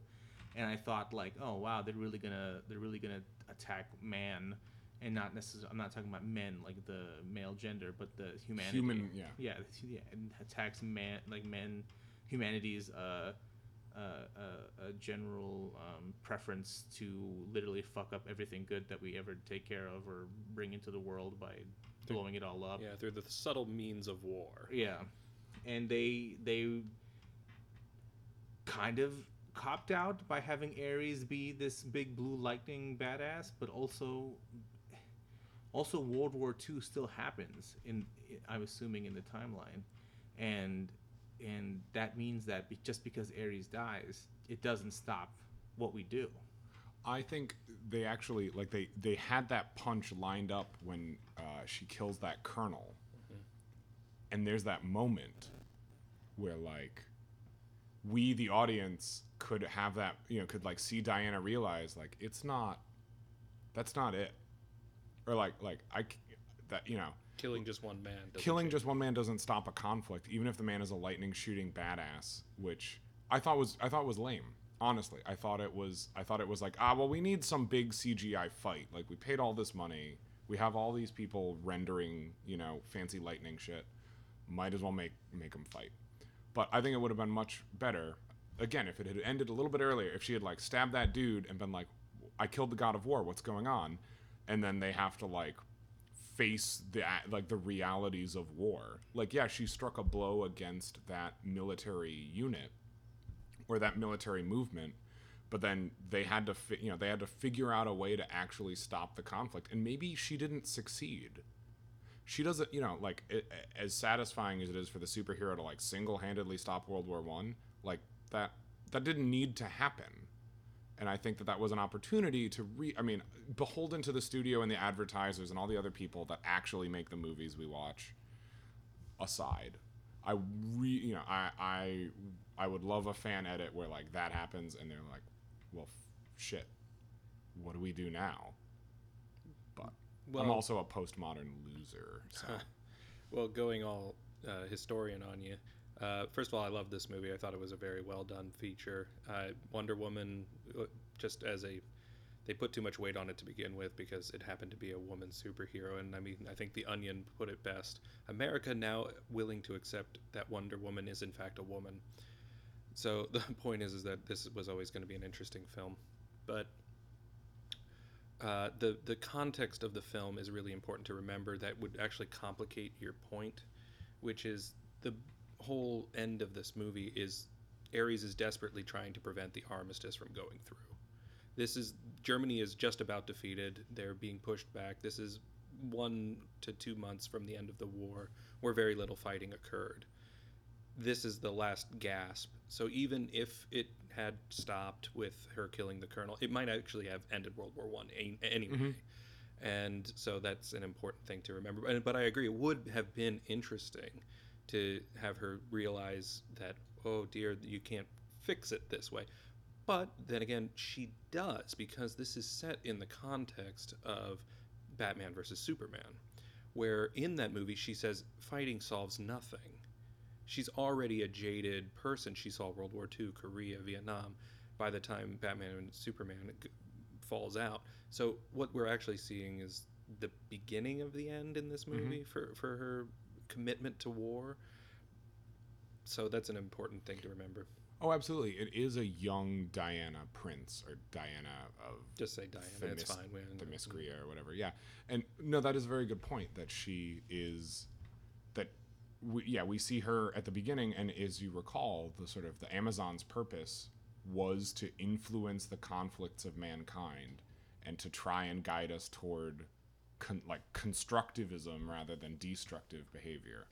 And I thought like, oh wow, they're really gonna they're really gonna attack man and not necessarily. I'm not talking about men like the male gender, but the humanity. Human, yeah. Yeah, yeah, and attacks man like men, humanity's uh, uh, uh, a general um, preference to literally fuck up everything good that we ever take care of or bring into the world by blowing it all up. Yeah, through the subtle means of war. Yeah, and they they kind of copped out by having Ares be this big blue lightning badass, but also also World War II still happens in I'm assuming in the timeline, and and that means that be, just because Ares dies, it doesn't stop what we do. I think they actually like they they had that punch lined up when uh, she kills that colonel, and there's that moment where like we the audience could have that you know could like see Diana realize like it's not that's not it or like like I that you know Killing just one man. doesn't killing change. just one man doesn't stop a conflict, even if the man is a lightning shooting badass, which I thought was I thought was lame. Honestly, I thought it was I thought it was like ah well we need some big CGI fight. Like we paid all this money, we have all these people rendering you know fancy lightning shit. Might as well make make them fight. But I think it would have been much better. Again, if it had ended a little bit earlier, if she had like stabbed that dude and been like, "I killed the god of war. What's going on?" And then they have to like face the like the realities of war. Like, yeah, she struck a blow against that military unit or that military movement, but then they had to, fi- you know, they had to figure out a way to actually stop the conflict. And maybe she didn't succeed. she doesn't you know like it, as satisfying as it is for the superhero to like single-handedly stop world war one like that that didn't need to happen and i think that that was an opportunity to re i mean beholden to the studio and the advertisers and all the other people that actually make the movies we watch aside i re you know i i i would love a fan edit where like that happens and they're like well f- shit what do we do now but i'm also a postmodern loser so Well, going all uh, historian on you. Uh, first of all, I love this movie. I thought it was a very well done feature. Uh, Wonder Woman, uh, just as a, they put too much weight on it to begin with because it happened to be a woman superhero. And I mean, I think The Onion put it best. America now willing to accept that Wonder Woman is in fact a woman. So the point is, is that this was always going to be an interesting film, but uh, the the context of the film is really important to remember. That would actually complicate your point, which is the whole end of this movie is Ares is desperately trying to prevent the armistice from going through. This is Germany is just about defeated. They're being pushed back. This is one to two months from the end of the war, where very little fighting occurred. This is the last gasp. So even if it had stopped with her killing the colonel, it might actually have ended World War One anyway. Mm-hmm. And so that's an important thing to remember. But I agree, it would have been interesting to have her realize that, oh dear, you can't fix it this way. But then again, she does because this is set in the context of Batman versus Superman, where in that movie she says fighting solves nothing. She's already a jaded person. She saw World War II, Korea, Vietnam by the time Batman and Superman g- falls out. So what we're actually seeing is the beginning of the end in this mm-hmm. movie for, for her commitment to war. So that's an important thing to remember. Oh, absolutely. It is a young Diana Prince or Diana of Just say Diana. It's Themis- fine. We- Themyscira mm-hmm. or whatever. Yeah. And no, that is a very good point that she is that we, yeah, we see her at the beginning and as you recall, the sort of the Amazon's purpose was to influence the conflicts of mankind and to try and guide us toward con- like constructivism rather than destructive behavior.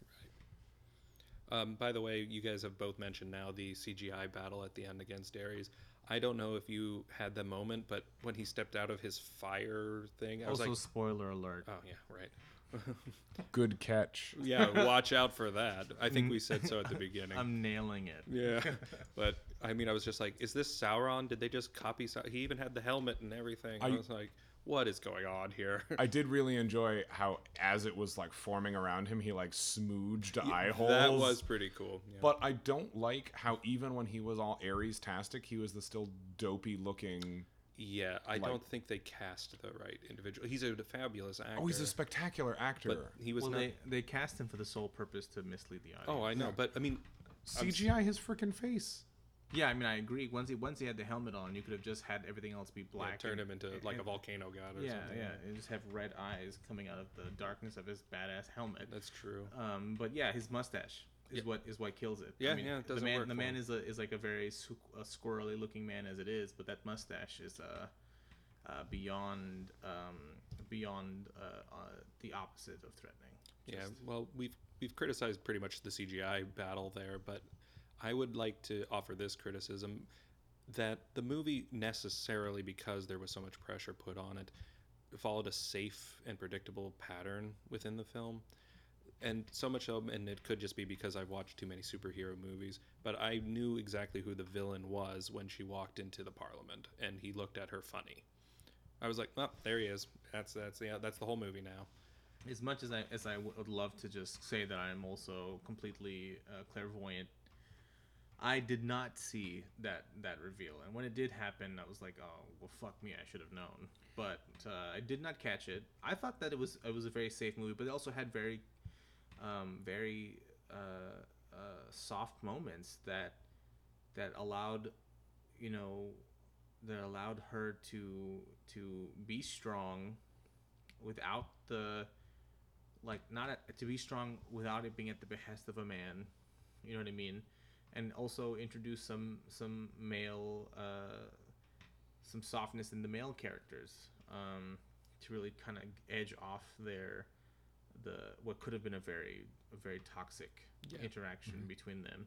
Um, by the way, you guys have both mentioned now the CGI battle at the end against Ares. I don't know if you had the moment, but when he stepped out of his fire thing, I was Also, like, spoiler alert. "Oh yeah, right." Good catch. yeah, watch out for that. I think we said so at the beginning. I'm nailing it. yeah, but I mean, I was just like, "Is this Sauron? Did they just copy?" Sau-? He even had the helmet and everything. I, I- was like, "What is going on here?" I did really enjoy how, as it was like forming around him, he like smooged eye holes. that was pretty cool. Yeah. But I don't like how even when he was all Ares tastic, he was the still dopey looking. yeah, I like- don't think they cast the right individual. He's a fabulous actor. Oh, he's a spectacular actor. but he was Well, not. they, they cast him for the sole purpose to mislead the audience. Oh, I know, but I mean, I'm CGI his freaking face. Yeah, I mean, I agree. Once he once he had the helmet on, you could have just had everything else be yeah, black. turn and- him into like a volcano god or Yeah, something. yeah, and just have red eyes coming out of the darkness of his badass helmet. That's true. Um, but yeah, his mustache is Yeah. what is what kills it. Yeah, I mean, yeah, it the doesn't man, work the man him. is a, is like a very a squirrely looking man as it is, but that mustache is uh, uh beyond um beyond uh, uh the opposite of threatening. Yeah, well, we've we've criticized pretty much the CGI battle there, but I would like to offer this criticism that the movie necessarily because there was so much pressure put on it followed a safe and predictable pattern within the film. And so much of and it could just be because I've watched too many superhero movies, but I knew exactly who the villain was when she walked into the parliament and he looked at her funny. I was like, "Well, there he is. That's that's yeah, that's the whole movie now." as much as I as I would love to just say that I am also completely uh, clairvoyant, I did not see that that reveal, and when it did happen, I was like, "Oh, well, fuck me, I should have known." But uh, I did not catch it. I thought that it was it was a very safe movie, but it also had very, um, very uh, uh, soft moments that that allowed, you know, that allowed her to to be strong without the like not at, to be strong without it being at the behest of a man you know what i mean and also introduce some some male uh some softness in the male characters um to really kind of edge off their the what could have been a very a very toxic Yeah. interaction between them.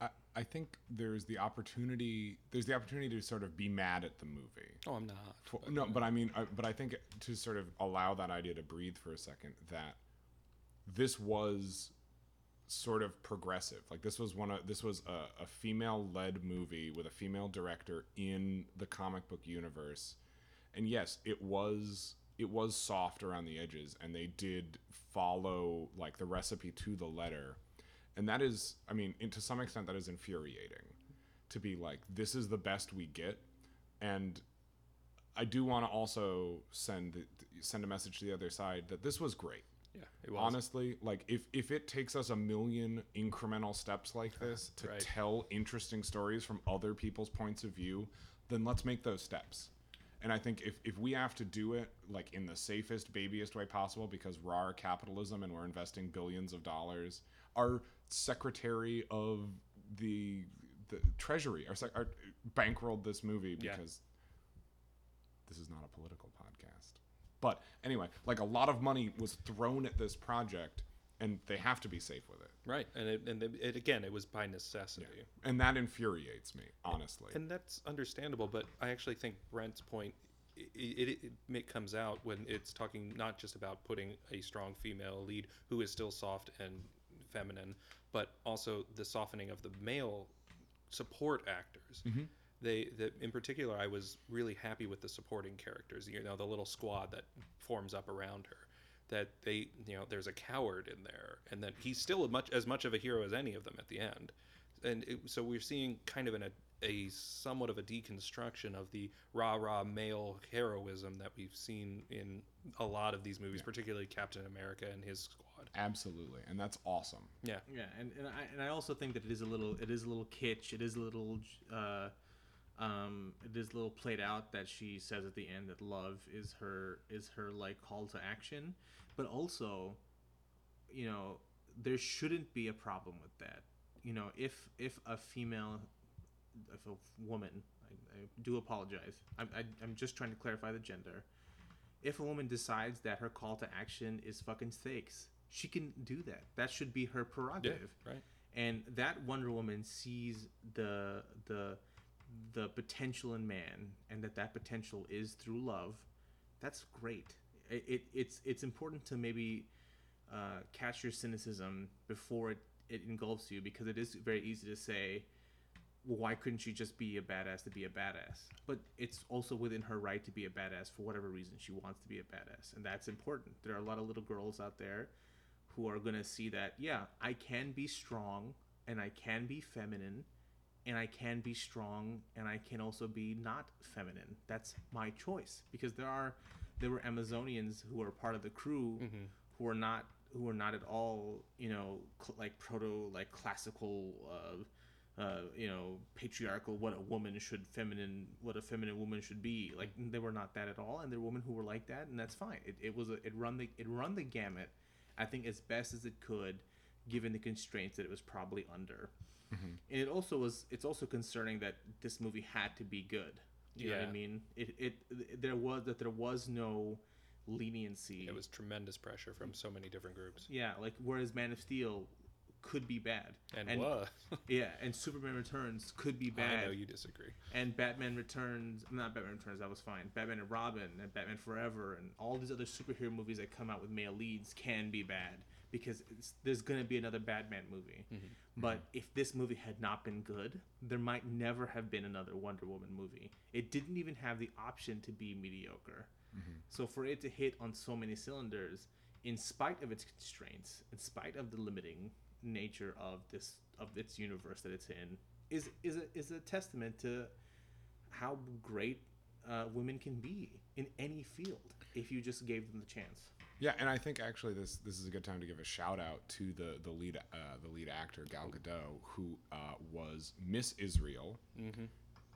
I, I think there's the opportunity. There's the opportunity to sort of be mad at the movie. Oh, I'm not. For- no, but I mean, I, but I think to sort of allow that idea to breathe for a second, that this was sort of progressive. Like this was one of this was a, a female-led movie with a female director in the comic book universe, and yes, it was it was soft around the edges, and they did follow like the recipe to the letter, and that is, I mean, to some extent, that is infuriating. To be like, this is the best we get, and I do want to also send send a message to the other side that this was great. Yeah, it was. Honestly, like if if it takes us a million incremental steps like this to Right. tell interesting stories from other people's points of view, then let's make those steps. And I think if, if we have to do it like in the safest, babyest way possible because raw capitalism and we're investing billions of dollars, our secretary of the the treasury, our, sec- our bankrolled this movie Yeah. because this is not a political podcast. But anyway, like a lot of money was thrown at this project, and they have to be safe with it. right, and it, and it, it, again, it was by necessity. And that infuriates me, honestly. And that's understandable, but I actually think Brent's point it, it, it, it comes out when it's talking not just about putting a strong female lead who is still soft and feminine, but also the softening of the male support actors. Mm-hmm. They, that in particular, I was really happy with the supporting characters. You know, the little squad that forms up around her. That they, you know, there's a coward in there, and that he's still as much as much of a hero as any of them at the end and it, so we're seeing kind of an, a, a somewhat of a deconstruction of the rah rah male heroism that we've seen in a lot of these movies, particularly Captain America and his squad. Absolutely, and that's awesome. Yeah, Yeah, and, and I and I also think that it is a little it is a little kitsch. It is a little uh, um, it is a little played out that she says at the end that love is her is her like call to action, but also, you know, there shouldn't be a problem with that. You know, if if a female, if a woman, I, I do apologize. I'm I, I'm just trying to clarify the gender. If a woman decides that her call to action is fucking steaks, she can do that. That should be her yeah, prerogative right. and that Wonder Woman sees the the the potential in man, and that that potential is through love. That's great. It, it it's it's important to maybe uh, catch your cynicism before it it engulfs you because it is very easy to say, well, why couldn't she just be a badass to be a badass? But it's also within her right to be a badass for whatever reason she wants to be a badass, and that's important. There are a lot of little girls out there who are going to see that, yeah, I can be strong and I can be feminine and I can be strong and I can also be not feminine. That's my choice because there are there were Amazonians who are part of the crew who are not who are not at all, you know, cl- like proto like classical uh, uh, you know, patriarchal what a woman should feminine what a feminine woman should be. Like they were not that at all, and there were women who were like that, and that's fine. It, it was a, it run the it run the gamut, I think as best as it could, given the constraints that it was probably under. Mm-hmm. And it also was it's also concerning that this movie had to be good. You know what I mean? It, it there was that there was no leniency. It was tremendous pressure from so many different groups, yeah, like whereas Man of Steel could be bad. and, was. Yeah, and Superman Returns could be bad. I know you disagree. and Batman Returns, not Batman Returns, that was fine. Batman and Robin and Batman Forever and all these other superhero movies that come out with male leads can be bad because it's, there's going to be another Batman movie. Mm-hmm. But mm-hmm. if this movie had not been good, there might never have been another Wonder Woman movie. It didn't even have the option to be mediocre. Mm-hmm. So for it to hit on so many cylinders, in spite of its constraints, in spite of the limiting nature of this of its universe that it's in, is is a, is a testament to how great uh, women can be in any field if you just gave them the chance. Yeah, and I think actually this this is a good time to give a shout out to the the lead uh, the lead actor Gal Gadot, who uh, was Miss Israel,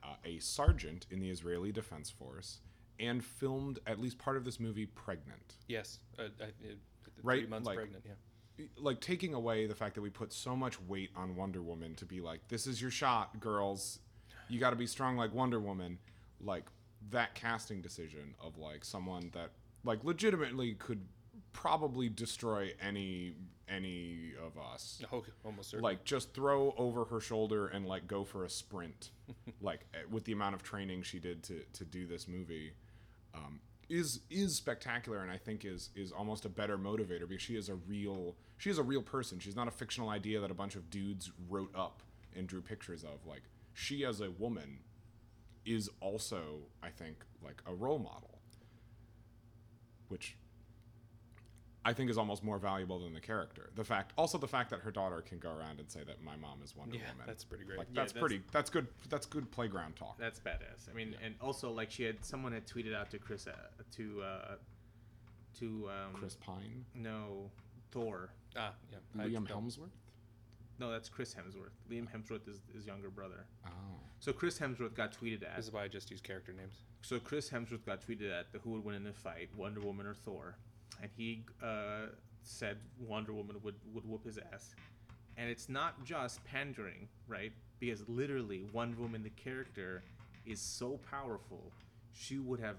uh, a sergeant in the Israeli Defense Force, and filmed at least part of this movie pregnant. Yes, uh, I, three Right, months like- pregnant. Yeah, Like taking away the fact that we put so much weight on Wonder Woman to be like, this is your shot, girls. You got to be strong like Wonder Woman. Like that casting decision of like someone that like legitimately could probably destroy any any of us. Oh, almost certainly. Like just throw over her shoulder and like go for a sprint, like eh, with the amount of training she did to to do this movie, um, is is spectacular and I think is is almost a better motivator because she is a real she is a real person. She's not a fictional idea that a bunch of dudes wrote up and drew pictures of. Like she as a woman is also I think like a role model, which I think is almost more valuable than the character. The fact, also the fact that her daughter can go around and say that my mom is Wonder yeah, Woman. that's pretty great. like Yeah, that's, that's- pretty. That's good. That's good playground talk. That's badass. I mean, and also like she had someone had tweeted out to Chris uh, to uh, to um, Chris Pine, no Thor. ah, yeah. I Liam don't- Hemsworth. No, that's Chris Hemsworth. Liam Hemsworth is his younger brother. Oh, So Chris Hemsworth got tweeted This at. is why I just use character names. So Chris Hemsworth got tweeted at the who would win in a fight, Wonder Woman or Thor, and he uh, said Wonder Woman would would whoop his ass. And it's not just pandering, right? Because literally, Wonder Woman, the character, is so powerful, she would have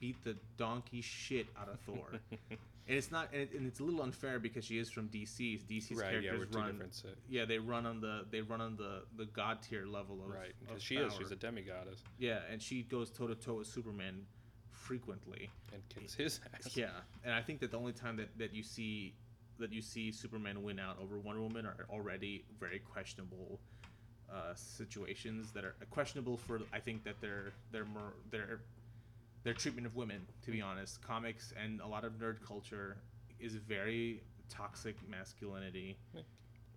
beat the donkey shit out of Thor. and it's not, and, it, and it's a little unfair because she is from DC. DC's right, characters we're run, different. So, yeah, they run on the they run on the the god tier level of right, because she is. She's a demigoddess Yeah, and she goes toe to toe with Superman frequently. and kicks his ass. Yeah, and I think that the only time that, that you see that you see Superman win out over Wonder Woman are already very questionable uh, situations that are questionable for I think that their their more their their treatment of women. To be honest, comics and a lot of nerd culture is very toxic masculinity.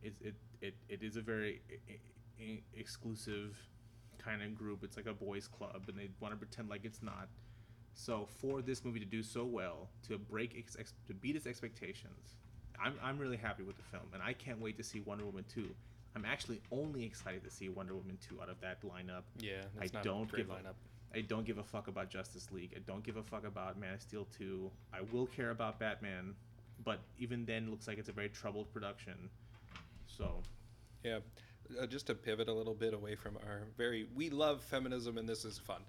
It's it, it it is a very e- e- exclusive kind of group. It's like a boys' club, and they want to pretend like it's not. So for this movie to do so well, to break ex- ex- to beat its expectations, I'm I'm really happy with the film, and I can't wait to see Wonder Woman two. I'm actually only excited to see Wonder Woman two out of that lineup. Yeah, I not don't a great give lineup. I don't give a fuck about Justice League. I don't give a fuck about Man of Steel 2. I will care about Batman, but even then, it looks like it's a very troubled production. So, Yeah. Uh, just to pivot a little bit away from our very, we love feminism and this is fun.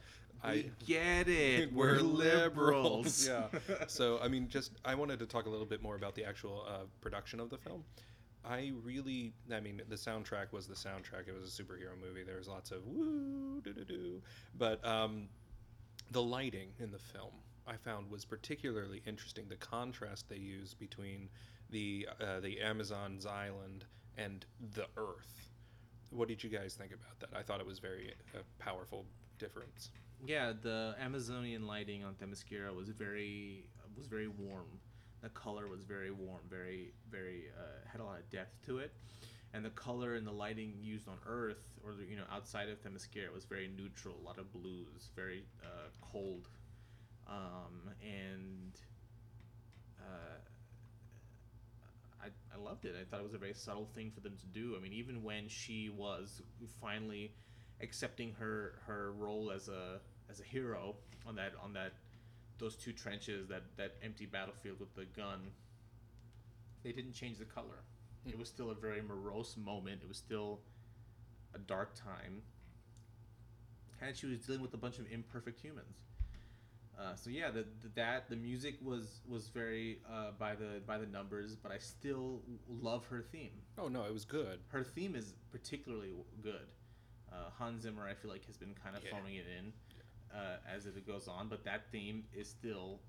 we get it. We're, liberals. yeah. So, I mean, just, I wanted to talk a little bit more about the actual uh, production of the film. I really, I mean, the soundtrack was the soundtrack. It was a superhero movie. There was lots of woo, doo doo doo. But um, the lighting in the film I found was particularly interesting. The contrast they use between the uh, the Amazon's island and the Earth. What did you guys think about that? I thought it was very uh, powerful difference. Yeah, the Amazonian lighting on Themyscira was very was very warm. The color was very warm, very very uh, had a lot of depth to it, and the color and the lighting used on Earth or you know outside of Themyscira was very neutral. A lot of blues, very uh, cold, um, and uh, I, I loved it. I thought it was a very subtle thing for them to do. I mean, even when she was finally accepting her her role as a as a hero on that on that those two trenches that that empty battlefield with the gun they didn't change the color. It was still a very morose moment. It was still a dark time. And she was dealing with a bunch of imperfect humans. Uh, so yeah the, the that the music was was very uh, by the by the numbers but i still love her theme. Oh no, it was good. her theme is particularly good. Uh, Hans Zimmer, I feel like, has been kind of Yeah. phoning it in uh, as it goes on, but that theme is still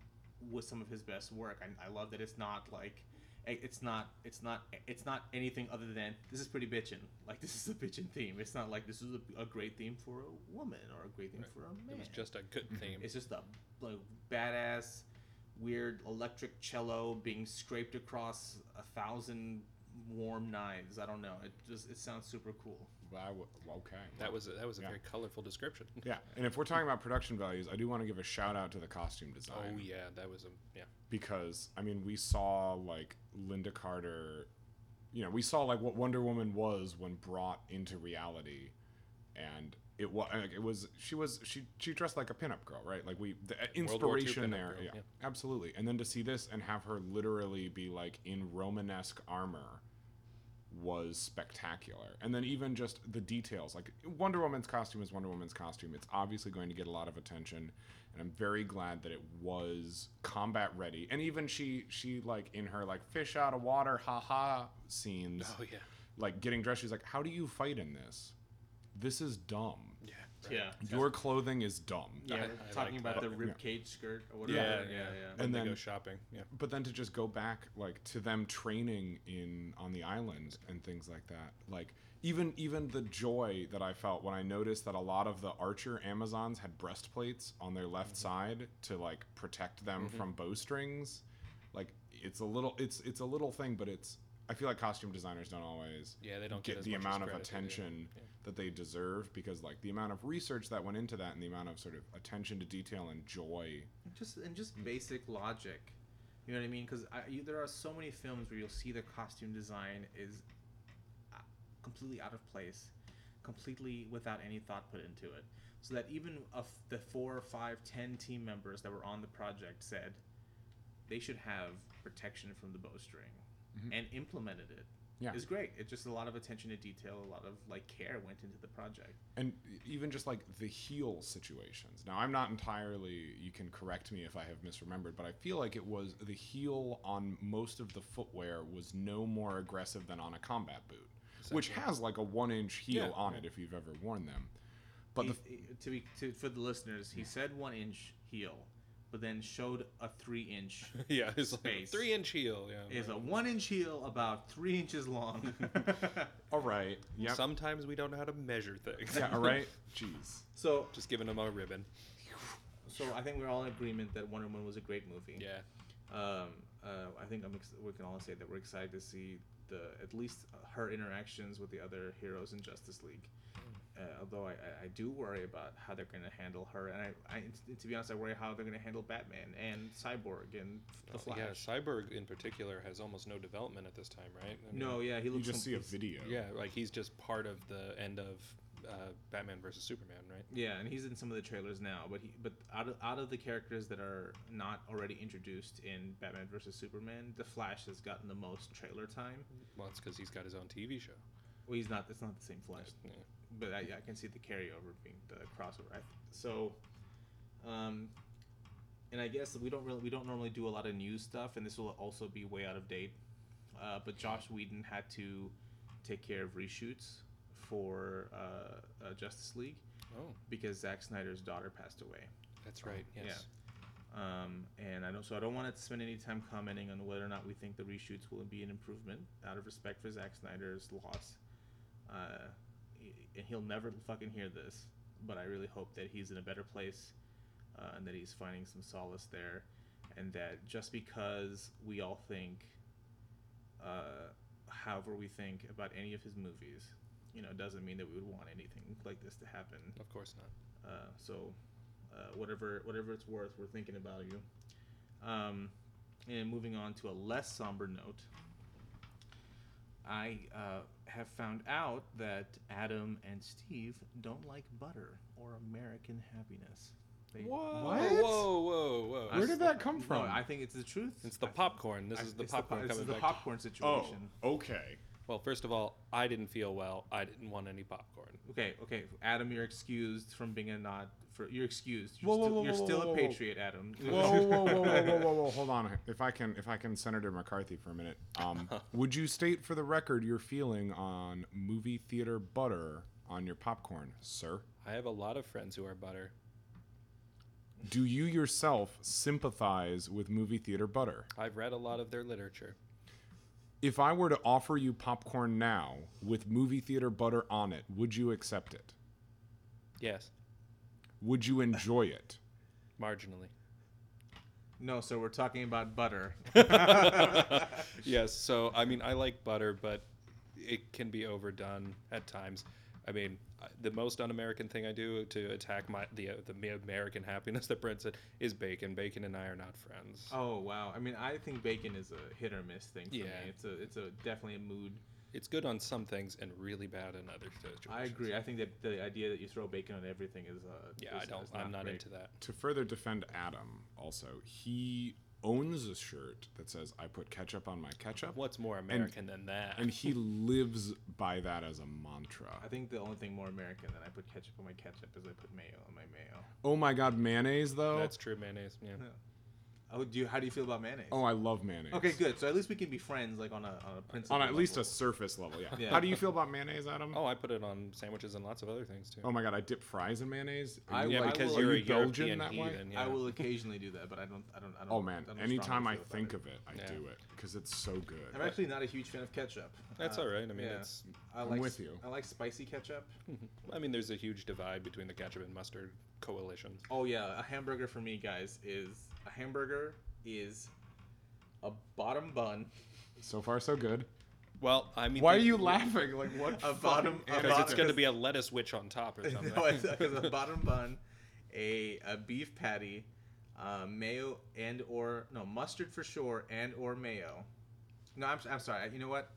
with some of his best work. I, I love that it's not like it's not it's not it's not anything other than this is pretty bitchin'. Like this is a bitchin' theme. It's not like this is a, a great theme for a woman or a great theme Right. for a man. It was just a good theme. It's just a like, badass, weird electric cello being scraped across a thousand warm knives. I don't know. It just it sounds super cool. I w- okay. That was a, that was a Yeah. very colorful description. Yeah, and if we're talking about production values, I do want to give a shout out to the costume design. Oh yeah, that was a yeah. because I mean we saw like Lynda Carter, you know, we saw like what Wonder Woman was when brought into reality, and it was it was she was she she dressed like a pinup girl, right? Like we the uh, World War II inspiration there, girl, yeah, yeah. absolutely. And then to see this and have her literally be like in Romanesque armor, was spectacular. And then even just the details, like Wonder Woman's costume is Wonder Woman's costume. It's obviously going to get a lot of attention, and I'm very glad that it was combat ready. And even she she like in her like fish out of water haha scenes, Oh yeah. like getting dressed, she's like, "How do you fight in this? This is dumb. Yeah. Yeah. Your clothing is dumb." Yeah, I- we're I talking like about that. the rib cage skirt or whatever. Yeah, yeah, yeah. When And they then- go shopping. Yeah. but then to just go back like to them training in on the island and things like that like even even the joy that i felt when i noticed that a lot of the archer amazons had breastplates on their left mm-hmm. side to like protect them mm-hmm. from bowstrings like it's a little it's it's a little thing but it's i feel like costume designers don't always Yeah, they don't get, get the amount of credit they do. attention that they deserve because like the amount of research that went into that and the amount of sort of attention to detail and joy just and just basic logic. You know what I mean? Because there are so many films where you'll see the costume design is uh, completely out of place, completely without any thought put into it. So that even of the four, five, ten team members that were on the project said they should have protection from the bowstring Mm-hmm. and implemented it. Yeah. It's great. It's just a lot of attention to detail, a lot of like care went into the project. and even just like the heel situations. Now, I'm not entirely. You can correct me if I have misremembered, but I feel like it was the heel on most of the footwear was no more aggressive than on a combat boot, which has like a one inch heel Yeah. on it if you've ever worn them. But He- the, he- to be to, for the listeners, he said one inch heel, but then showed a three inch Yeah, it's like Space. three inch heel. Yeah. is a one inch heel about three inches long. all right, yep, Sometimes we don't know how to measure things. yeah, all right. Jeez, so Just giving them a ribbon. so I think we're all in agreement that Wonder Woman was a great movie. Yeah. Um, uh, I think I'm ex- we can all say that we're excited to see the at least her interactions with the other heroes in Justice League. Uh, although I, I, I do worry about how they're going to handle her, and I, I to be honest, I worry how they're going to handle Batman and Cyborg and the Flash. Yeah, Cyborg in particular has almost no development at this time, right? I mean, no, yeah, he you looks. just see a video. Yeah, like he's just part of the end of uh, Batman versus Superman, right? Yeah, and he's in some of the trailers now, but he but out of out of the characters that are not already introduced in Batman versus Superman, the Flash has gotten the most trailer time. Well, it's because he's got his own TV show. Well, he's not. It's not the same Flash, Yeah. but I, I can see the carryover being the crossover. I, so, um, and I guess we don't really we don't normally do a lot of news stuff, and this will also be way out of date. Uh, but Joss Whedon had to take care of reshoots for uh, uh, Justice League Oh, because Zack Snyder's daughter passed away. that's right. Yes. Um, and I don't, so I don't want to spend any time commenting on whether or not we think the reshoots will be an improvement out of respect for Zack Snyder's loss. Uh, and he'll never fucking hear this, but I really hope that he's in a better place uh, and that he's finding some solace there, and that just because we all think, uh, however we think about any of his movies, you know, doesn't mean that we would want anything like this to happen. Of course not. Uh, so, uh, whatever whatever it's worth, we're thinking about you. Um, and moving on to a less somber note, I uh, have found out that Adam and Steve don't like butter or American happiness. They, Whoa, What? whoa, whoa, whoa! I Where did that come no, from? I think it's the truth. It's the popcorn. This I- is the popcorn po- coming This is the back. popcorn Oh, situation. okay. Well, first of all, I didn't feel well. I didn't want any popcorn. Okay, okay, Adam, you're excused from being a not. For you're excused. You're Whoa, whoa, still, whoa, you're whoa, still whoa, a whoa. patriot, Adam. Whoa, whoa, whoa, whoa, whoa, whoa, whoa! Hold on. If I can, if I can, Senator McCarthy for a minute. Um, would you state for the record your feeling on movie theater butter on your popcorn, sir? I have a lot of friends who are butter. Do you yourself sympathize with movie theater butter? I've read a lot of their literature. If I were to offer you popcorn now with movie theater butter on it, would you accept it? Yes, Would you enjoy it? marginally. No, so we're talking about butter. yes. So I mean, I like butter, but it can be overdone at times. I mean, the most un-American thing I do to attack my the uh, the American happiness that Brent said is bacon. Bacon and I are not friends. Oh wow! I mean, I think bacon is a hit or miss thing for Yeah. me. It's a it's a definitely a mood. It's good on some things and really bad in other situations. I agree. I think that the idea that you throw bacon on everything is uh Yeah, I is- don't. is I'm not great. into that. To further defend Adam, also, he owns a shirt that says "I put ketchup on my ketchup," What's more American than that? and he lives by that as a mantra. I think the only thing more American than I put ketchup on my ketchup is I put mayo on my mayo. Oh my god, mayonnaise though. That's true, mayonnaise. Yeah. Oh, do you? How do you feel about mayonnaise? oh, I love mayonnaise. okay, good. So at least we can be friends, like on a on a principle. On at least a surface level, yeah. Yeah. How do you feel about mayonnaise, Adam? Oh, I put it on sandwiches and lots of other things too. Oh my god, I dip fries in mayonnaise. I yeah, like- because will- you're are a you Belgian European that way? heathen. Yeah. I will occasionally do that, but I don't. I don't. I don't Oh man, I don't anytime strongly I feel about think it. of it, I Yeah. do it because it's so good. I'm actually not a huge fan of ketchup. That's Uh, all right. I mean, yeah. it's. I I'm like with you. I like spicy ketchup. I mean, there's a huge divide between the ketchup and mustard coalition. Oh yeah, a hamburger for me, guys, is a hamburger is a bottom bun, So far, so good. Well, I mean, Why are the- you laughing? Like what? A bottom- fucking a? Because it's bottom- going to be a lettuce witch on top or something. no, it's, it's a bottom bun, a a beef patty, uh, mayo and or no mustard for sure and or mayo. No, I'm, I'm sorry. You know what?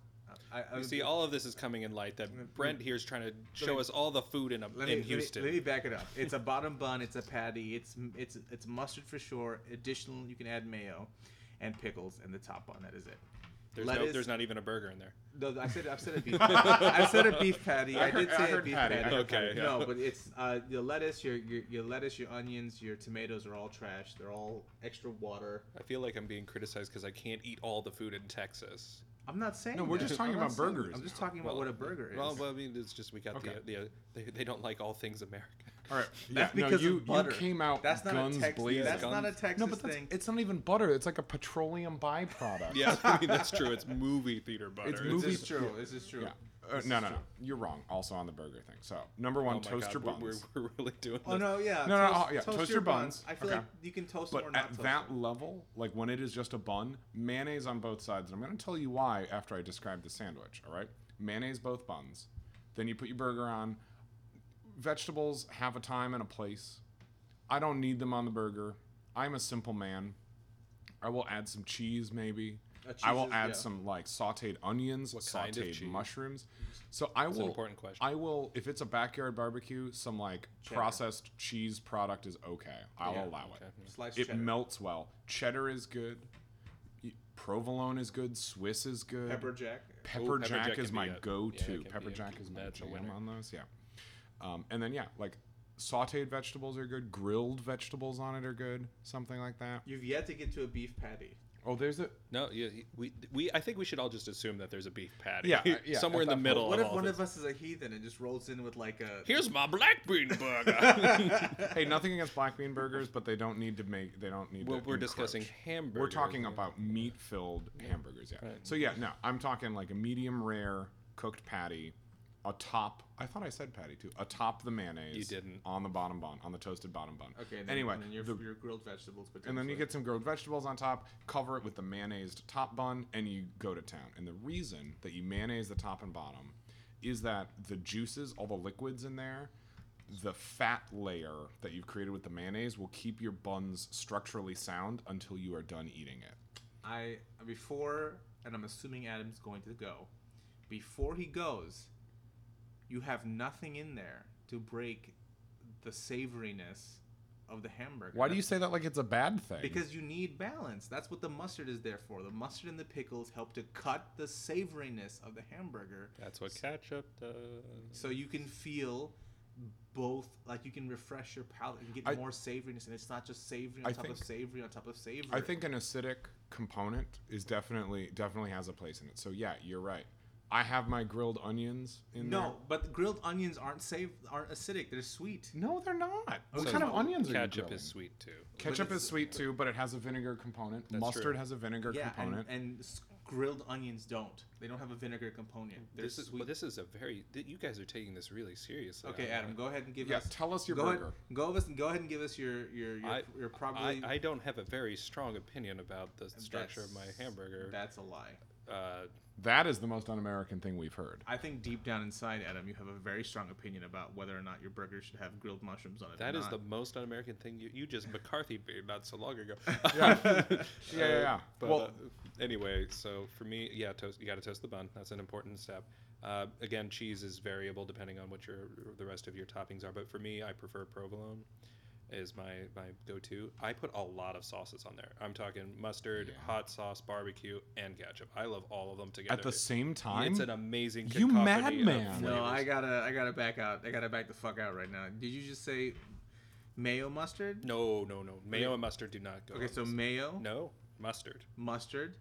I, I, You see, all of this is coming in light that Brent here is trying to show me- us all the food in, a, let in me, Houston. Let me, let me back it up. It's a bottom bun. It's a patty. It's it's it's mustard for sure. Additional, you can add mayo, and pickles, and the top bun. That is it. there's, no, there's not even a burger in there. No, I said I said a beef. I said a beef patty. I I, heard- did I say a beef patty. patty. Okay, patty. No, but it's uh, your lettuce, your, your your lettuce, your onions, your tomatoes are all trash. They're all extra water. I feel like I'm being criticized because I can't eat all the food in Texas. I'm not saying. No, we're that. just talking I'm not about saying- burgers I'm just now. talking about what a burger is. Well, well, I mean, it's just we got Okay. the, the they, they don't like all things American. All right. Yeah, That's no, because you, of butter. you came out That's not guns a Texas. blazing. That's not a Texas no, but that's, thing. it's not even butter. It's like a petroleum byproduct. Yeah, I mean that's true. It's movie theater butter. It's movie. this is true. This is true. Yeah. Uh, no, no, no. You're wrong. Also on the burger thing. So number one, Oh my toast God, your buns. We're, we're really doing Oh this. no, yeah. No, no, toast, oh, yeah, Toast, toast your your buns. buns. I feel Okay. like you can toast them But or not at that them. level, like when it is just a bun, mayonnaise on both sides. And I'm going to tell you why after I describe the sandwich. All right, mayonnaise both buns. Then you put your burger on. Vegetables have a time and a place. I don't need them on the burger. I'm a simple man. I will add some cheese, maybe. I will add yeah. some like sautéed onions, What kind of sautéed mushrooms. So I That's will. an important question. I will, if it's a backyard barbecue, some like Cheddar. processed cheese product is okay. I'll Yeah. allow it. Okay, yeah. Sliced It cheddar. melts well. Cheddar is good. Provolone is good. Swiss is good. Pepper jack. Pepper Ooh, pepper jack jack is my a- go-to. it can Pepper be a- jack is my that's a jam on those. Yeah. Um, and then yeah, like sautéed vegetables are good. Grilled vegetables on it are good. Something like that. You've yet to get to a beef patty. Oh, there's a No, yeah, we we I think we should all just assume that there's a beef patty. Yeah, yeah, somewhere in the middle. What of if all one this. of us is a heathen and just rolls in with like a? Here's my black bean burger. hey, nothing against black bean burgers, but they don't need to make. They don't need. well, to we're encroach. discussing hamburgers. We're talking yeah. about meat-filled hamburgers, yeah. Right. So yeah, no, I'm talking like a medium rare cooked patty, atop. I thought I said patty too. Atop the mayonnaise. You didn't. On the bottom bun, on the toasted bottom bun. Okay. And then, Anyway, and then your, the- your grilled vegetables. and then you get some grilled vegetables on top. Cover it with the mayonnaise top bun, and you go to town. And the reason that you mayonnaise the top and bottom is that the juices, all the liquids in there, the fat layer that you've created with the mayonnaise will keep your buns structurally sound until you are done eating it. I before, and I'm assuming Adam's going to go. Before he goes, you have nothing in there to break the savoriness of the hamburger. Why do you say that like it's a bad thing? Because you need balance. That's what the mustard is there for. The mustard and the pickles help to cut the savoriness of the hamburger, That's what ketchup does. so you can feel both. Like you can refresh your palate and get I- more savoriness, and it's not just savory on I top of think- savory on top of savory. I think an acidic component is definitely definitely has a place in it. So yeah, you're right. I have my grilled onions in there. no, but grilled onions aren't sav aren't acidic. They're sweet. No, they're not. What So kind of onions are you Ketchup grilling? is sweet too. Ketchup is sweet too, but it has a vinegar component. That's Mustard true. has a vinegar Yeah, and, component. and s- grilled onions don't. They don't have a vinegar component. They're This is sweet. well, this is a very. th- You guys are taking this really seriously. okay, I- Adam, go ahead and give us yeah, us. tell us your go burger. Ahead, go, of us, go ahead and give us your your your, I- your probably. I, I don't have a very strong opinion about the structure of my hamburger. That's a lie. Uh, That is the most un-American thing we've heard. I think deep down inside, Adam, you have a very strong opinion about whether or not your burger should have grilled mushrooms on it. or that is not. the most un-American thing you, you just McCarthy made not so long ago. Yeah. yeah, yeah, yeah. But well, uh, anyway, so for me, yeah, toast. You got to toast the bun. That's an important step. Uh, again, cheese is variable depending on what your the rest of your toppings are. But for me, I prefer provolone. Is my my go-to. I put a lot of sauces on there. I'm talking mustard, Yeah. hot sauce, barbecue, and ketchup. I love all of them together. At the same time, it's an amazing You madman. No. I gotta, I gotta back out. I gotta back the fuck out right now. Did you just say mayo mustard? No, no, no. Mayo and mustard do not go. Okay, so this. mayo, no mustard. mustard,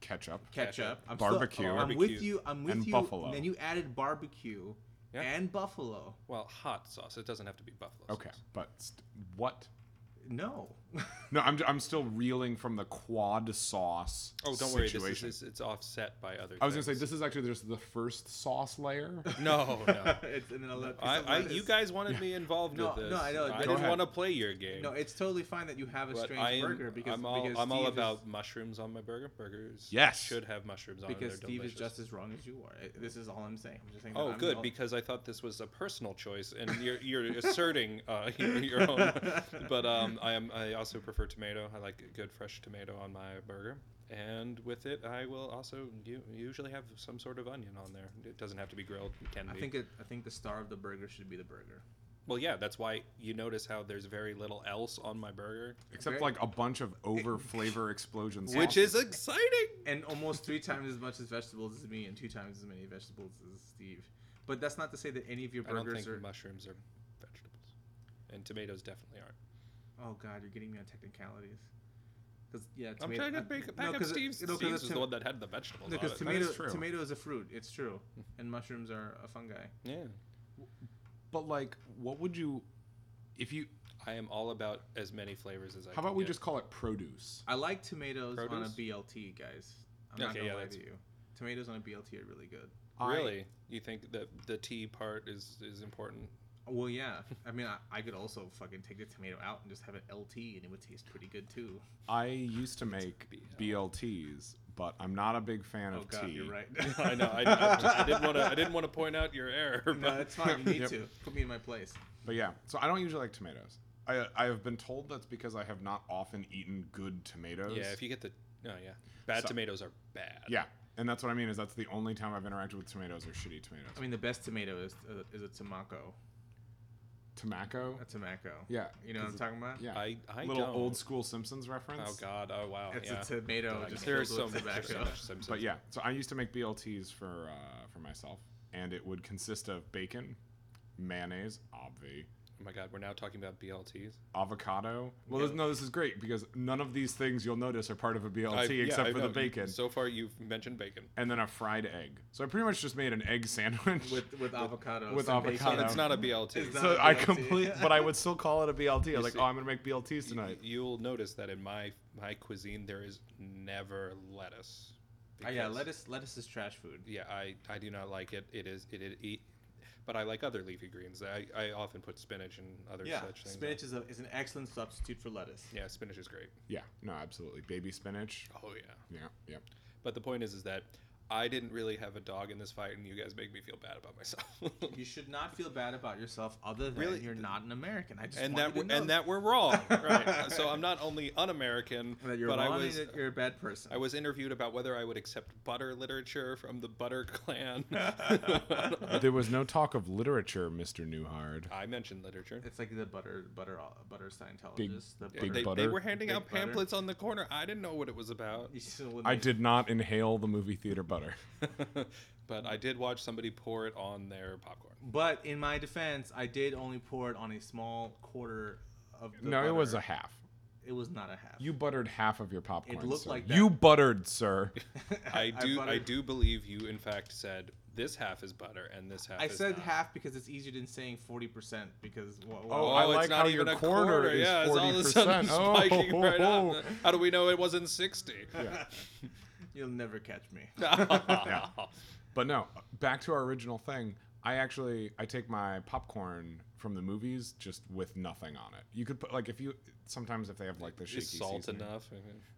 ketchup. ketchup. Ketchup. I'm Barbecue. Still, I'm with you. I'm with And you. buffalo. And then you added barbecue Yeah. and buffalo. Well, hot sauce. It doesn't have to be buffalo. Okay, sauce. but st- what? No. No, I'm, I'm still reeling from the quad sauce. Oh, don't worry. This is, it's offset by other. I was gonna say this is actually just the first sauce layer. No, no. it's, and then I'll let- I, it's a I, lettuce. you guys wanted me involved No, with no. I know. I didn't ahead. want to play your game. No, it's totally fine that you have a but strange am, burger because I'm all, because I'm all Steve is- about mushrooms on my burger. Burgers Yes. should have mushrooms on because it. They're Steve is just as wrong as you are. I- This is all I'm saying. I'm just saying. Oh, good, the- because I thought this was a personal choice, and you're, you're asserting uh, your, your own. But um, I am. I also prefer tomato. I like a good fresh tomato on my burger, and with it, I will also u- usually have some sort of onion on there. It doesn't have to be grilled. It can I be. think it, I think the star of the burger should be the burger. well, yeah, that's why you notice how there's very little else on my burger, Except Very- like a bunch of over flavor explosions. which is exciting. and almost three times as much as vegetables as me, and two times as many vegetables as Steve. But that's not to say that any of your I don't burgers think are. mushrooms are vegetables, and tomatoes definitely aren't. Oh God, you're getting me on technicalities. Because yeah, I'm tomato- trying to uh, make a no, pack of 'cause it- Steve's. no, 'cause Steve's it's was the one that had the vegetables No, because it. tomato is tomato is a fruit. It's true, and mushrooms are a fungi. Yeah. But like, what would you, if you? I am all about as many flavors as I How can about we get. just call it produce? I like tomatoes on a BLT, guys. I'm not gonna yeah, lie that's- to you. Tomatoes on a BLT are really good. I- Really? You think that the T part is is important? Well, yeah. I mean, I, I could also fucking take the tomato out and just have an LT, and it would taste pretty good too. I used to make BLTs, but I'm not a big fan Oh of God, tea. you're right. I know. I, I, I didn't want to. I didn't want to point out your error. no, But it's fine. You need Yep. to put me in my place. But yeah, so I don't usually like tomatoes. I I have been told that's because I have not often eaten good tomatoes. yeah, if you get the oh yeah, bad So- tomatoes are bad. Yeah, and that's what I mean is that's the only time I've interacted with tomatoes or shitty tomatoes. I mean, the best tomato is uh, is a tomaco. Tobacco. A tomaco. Yeah, You know what I'm talking about? Yeah, I I little don't. old school Simpsons reference. Oh God. Oh wow. It's yeah. a tomato Like, just There's filled so with much. There's so tobacco. much Simpsons. But yeah, so I used to make BLTs for uh, for myself, and it would consist of bacon, mayonnaise, obvi, Oh my God. We're now talking about BLTs. avocado. Well, Yeah. this, no, this is great because none of these things you'll notice are part of a BLT I- yeah, except I for the You- bacon, So far, you've mentioned bacon. and then a fried egg. So I pretty much just made an egg sandwich with with avocado. with some bacon. avocado. It's not a BLT. It's not- So a I BLT. complete, but I would still call it a BLT. I was like, see- oh, I'm gonna make BLTs Y- tonight. You'll notice that in my my cuisine there is never lettuce. Oh, yeah, because- lettuce lettuce is trash food. Yeah, I, I do not like it. It is it, it eat, but I like other leafy greens. I, I often put spinach and other Yeah, such things. spinach is, a, is an excellent substitute for lettuce. Yeah, spinach is great. Yeah, no, absolutely. Baby spinach. Oh yeah. Yeah, yeah. But the point is, is that I didn't really have a dog in this fight, and you guys make me feel bad about myself. You should not feel bad about yourself, other than Really? you're not an American. I just and that to we're- and that we're wrong, right? So I'm not only un-American, that you're but I was that you're a bad person. I was interviewed about whether I would accept butter literature from the Butter Clan. There was no talk of literature, Mr. Newhard. I mentioned literature. It's like the butter butter butter Scientologists. Big- the Yeah, Big they, they were handing Big out butter. pamphlets on the corner. I didn't know what it was about. You still wouldn't I did not inhale the movie theater butter. but I did watch somebody pour it on their popcorn. But in my defense, I did only pour it on a small quarter of the no, it was a half. It was not a half. You buttered half of your popcorn. It looked sir. like that. You buttered, sir. I do I, buttered- do believe you in fact said this half is butter and this half I is said not. half because it's easier than saying forty percent because well, Oh, well, I oh, it's like not how even your a corner quarter. is yeah, it's all of a sudden 40%. Oh, spiking right ho, up. Oh. How do we know it wasn't 60? Yeah. You'll never catch me. Yeah. But no, back to our original thing. I actually I take my popcorn from the movies just with nothing on it. You could put like if you sometimes if they have like the shaky salt seasoning. enough?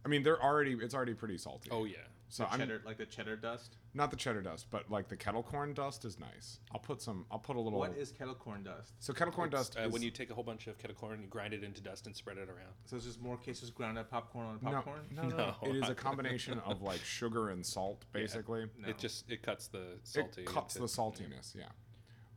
I mean, they're already it's already pretty salty. Oh yeah. So The I'm cheddar, like the cheddar dust. not the cheddar dust, but like the kettle corn dust is nice. I'll put some. I'll put a little. What is kettle corn dust? so kettle corn It's, dust uh, is, when you take a whole bunch of kettle corn and you grind it into dust and spread it around. So it's just more cases ground up popcorn on no, popcorn. no, no, No, It is I- a combination of like sugar and salt, basically. No. It just it cuts the salty. It cuts the into- saltiness, yeah.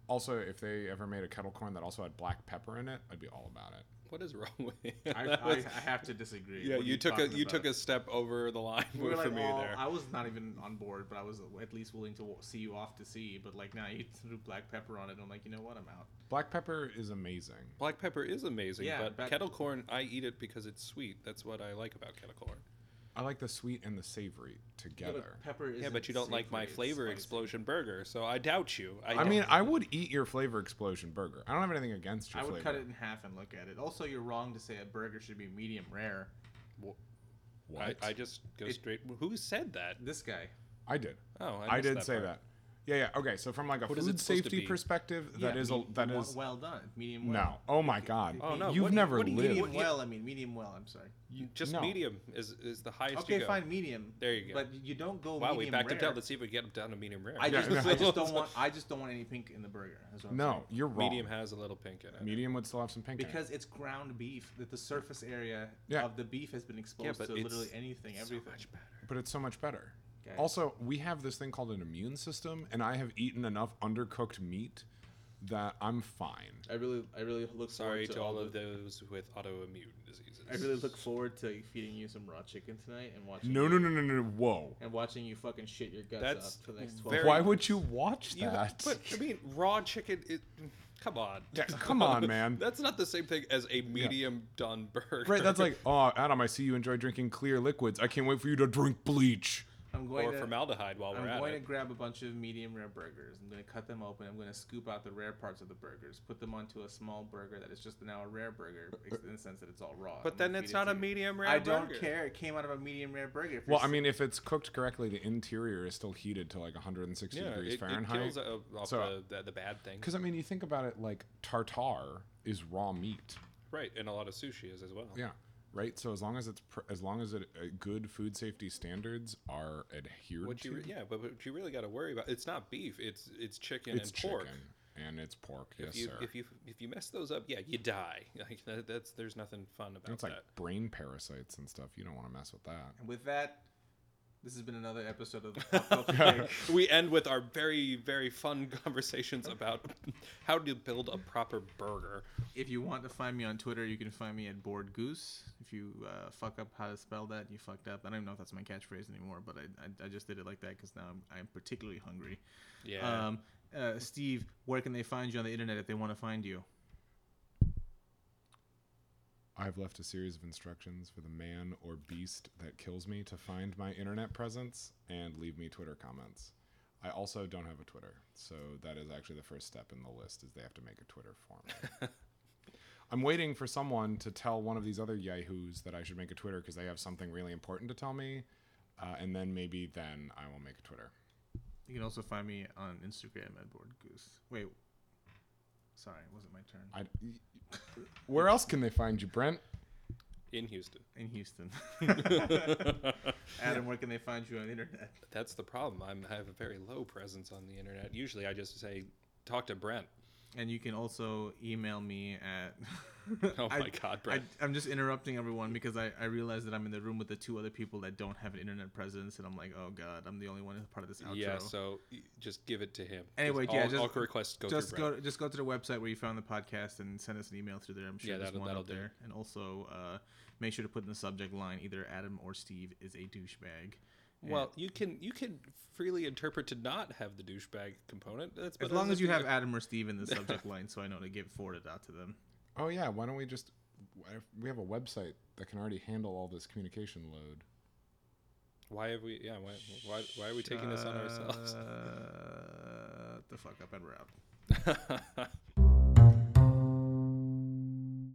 Also, if they ever made a kettle corn that also had black pepper in it, I'd be all about it. What is wrong with you? I, That I, I have to disagree. yeah, What are you took a talking you took about? a step over the line We were for like me all- there. I was not even on board, but I was at least willing to wa- see you off to sea. But like now you threw black pepper on it, and I'm like, you know what? I'm out. Black pepper is amazing. Black pepper is amazing, Yeah, but back- kettle corn, I eat it because it's sweet. That's what I like about kettle corn. I like the sweet and the savory together. pepper is. Yeah, but you don't like my flavor explosion burger, so I doubt you. I, I don't- mean, I would eat your flavor explosion burger. I don't have anything against your I would flavor. cut it in half and look at it. Also, you're wrong to say a burger should be medium rare. What? I, I just go It- straight. Who said that? This guy. I did. Oh, I, I, did say part. that. Yeah, yeah. Okay, so from like a What is food supposed to safety be? perspective, that Yeah, is a me- that well- well done. Medium well. no. Oh my god. Oh, no, You've what do you- never what do you- lived. Medium well. I mean medium well. I'm sorry. You- Just No. medium is is the highest. Okay, you go. fine, medium. There you go. But you don't go. Wow, we medium backed rare. up down. Let's see if we get down to medium rare. I just, yeah. I just don't want. I just don't want any pink in the burger. That's what I'm No, you're wrong. medium has a little pink in it. Medium would still have some pink in it. Because it's ground beef. That the surface area Yeah. of the beef has been exposed but to it's literally anything, so everything. much better. but it's so much better. Okay. Also, we have this thing called an immune system, and I have eaten enough undercooked meat that I'm fine. I really, I really look Sorry forward to, to all of those with autoimmune diseases. I really look forward to feeding you some raw chicken tonight and watching. No, you, no, no, no, no. Whoa. And watching you fucking shit your guts That's up for the next twelve. very- Why would you watch You, that? but I mean, raw chicken. It, come on. Yeah, come on, man. That's not the same thing as a medium done burger. Right, that's like, oh, Adam, I see you enjoy drinking clear liquids. I can't wait for you to drink bleach. I'm going or to. formaldehyde while I'm we're at it. I'm going to grab a bunch of medium rare burgers. I'm going to cut them open. I'm going to scoop out the rare parts of the burgers, put them onto a small burger that is just now a rare burger in the sense that it's all raw. But I'm then it's feed it not a medium rare I don't care. It came out of a medium rare burger. Well, I mean, if it's cooked correctly, the interior is still heated to like 160 Yeah, degrees it, it Fahrenheit. kills uh, off So- the, the, the bad things. Because I mean, you think about it, like tartar is raw meat. Right, and a lot of sushi is as well. Yeah. Right. So as long as it's pr- as long as it uh, good food safety standards are adhered What to, you re- yeah, but what you really got to worry about it's not beef, it's it's chicken it's and pork. chicken and it's pork. If Yes, you sir. if you if you mess those up, yeah, you die. Like that, that's there's nothing fun about that. it's like that. brain parasites and stuff. You don't want to mess with that. And with that, this has been another episode of the Pop Culture we end with our very very fun conversations about how to build a proper burger. If you want to find me on Twitter, you can find me at Bored Goose. If you uh, fuck up how to spell that, you fucked up. I don't even know if that's my catchphrase anymore, but I, I, I just did it like that because now I'm, I'm particularly hungry. Yeah. Um, uh, Steve, where can they find you on the internet if they want to find you? I've left a series of instructions for the man or beast that kills me to find my internet presence and leave me Twitter comments. I also don't have a Twitter, so that is actually the first step in the list is they have to make a Twitter for me. I'm waiting for someone to tell one of these other yahoos that I should make a Twitter because they have something really important to tell me, uh, and then maybe then I will make a Twitter. You can also find me on Instagram at board Goose. Wait, sorry, it wasn't my turn. I, where else can they find you, Brent? In Houston. In Houston. Adam, where can they find you on the internet? That's the problem. I'm, I have a very low presence on the internet. Usually I just say talk to Brent. And you can also email me at. Oh I- my god, I, Brent. I'm just interrupting everyone because I, I realize that I'm in the room with the two other people that don't have an internet presence, and I'm like, oh god, I'm the only one who's part of this outro. yeah, so just give it to him. Anyway, all, yeah, just- all requests go just go just go to the website where you found the podcast and send us an email through there. I'm sure Yeah, there's that'll- one that'll up do. there. And also uh, make sure to put in the subject line either Adam or Steve is a douchebag. Well, you can you can freely interpret to not have the douchebag component. That's as long as you have Adam or Steve in the subject line, so I know to get forwarded out to them. Oh yeah, why don't we just? We have a website that can already handle all this communication load. Why have we? Yeah, why why, why are we taking this on ourselves? Shut the fuck up and we're out.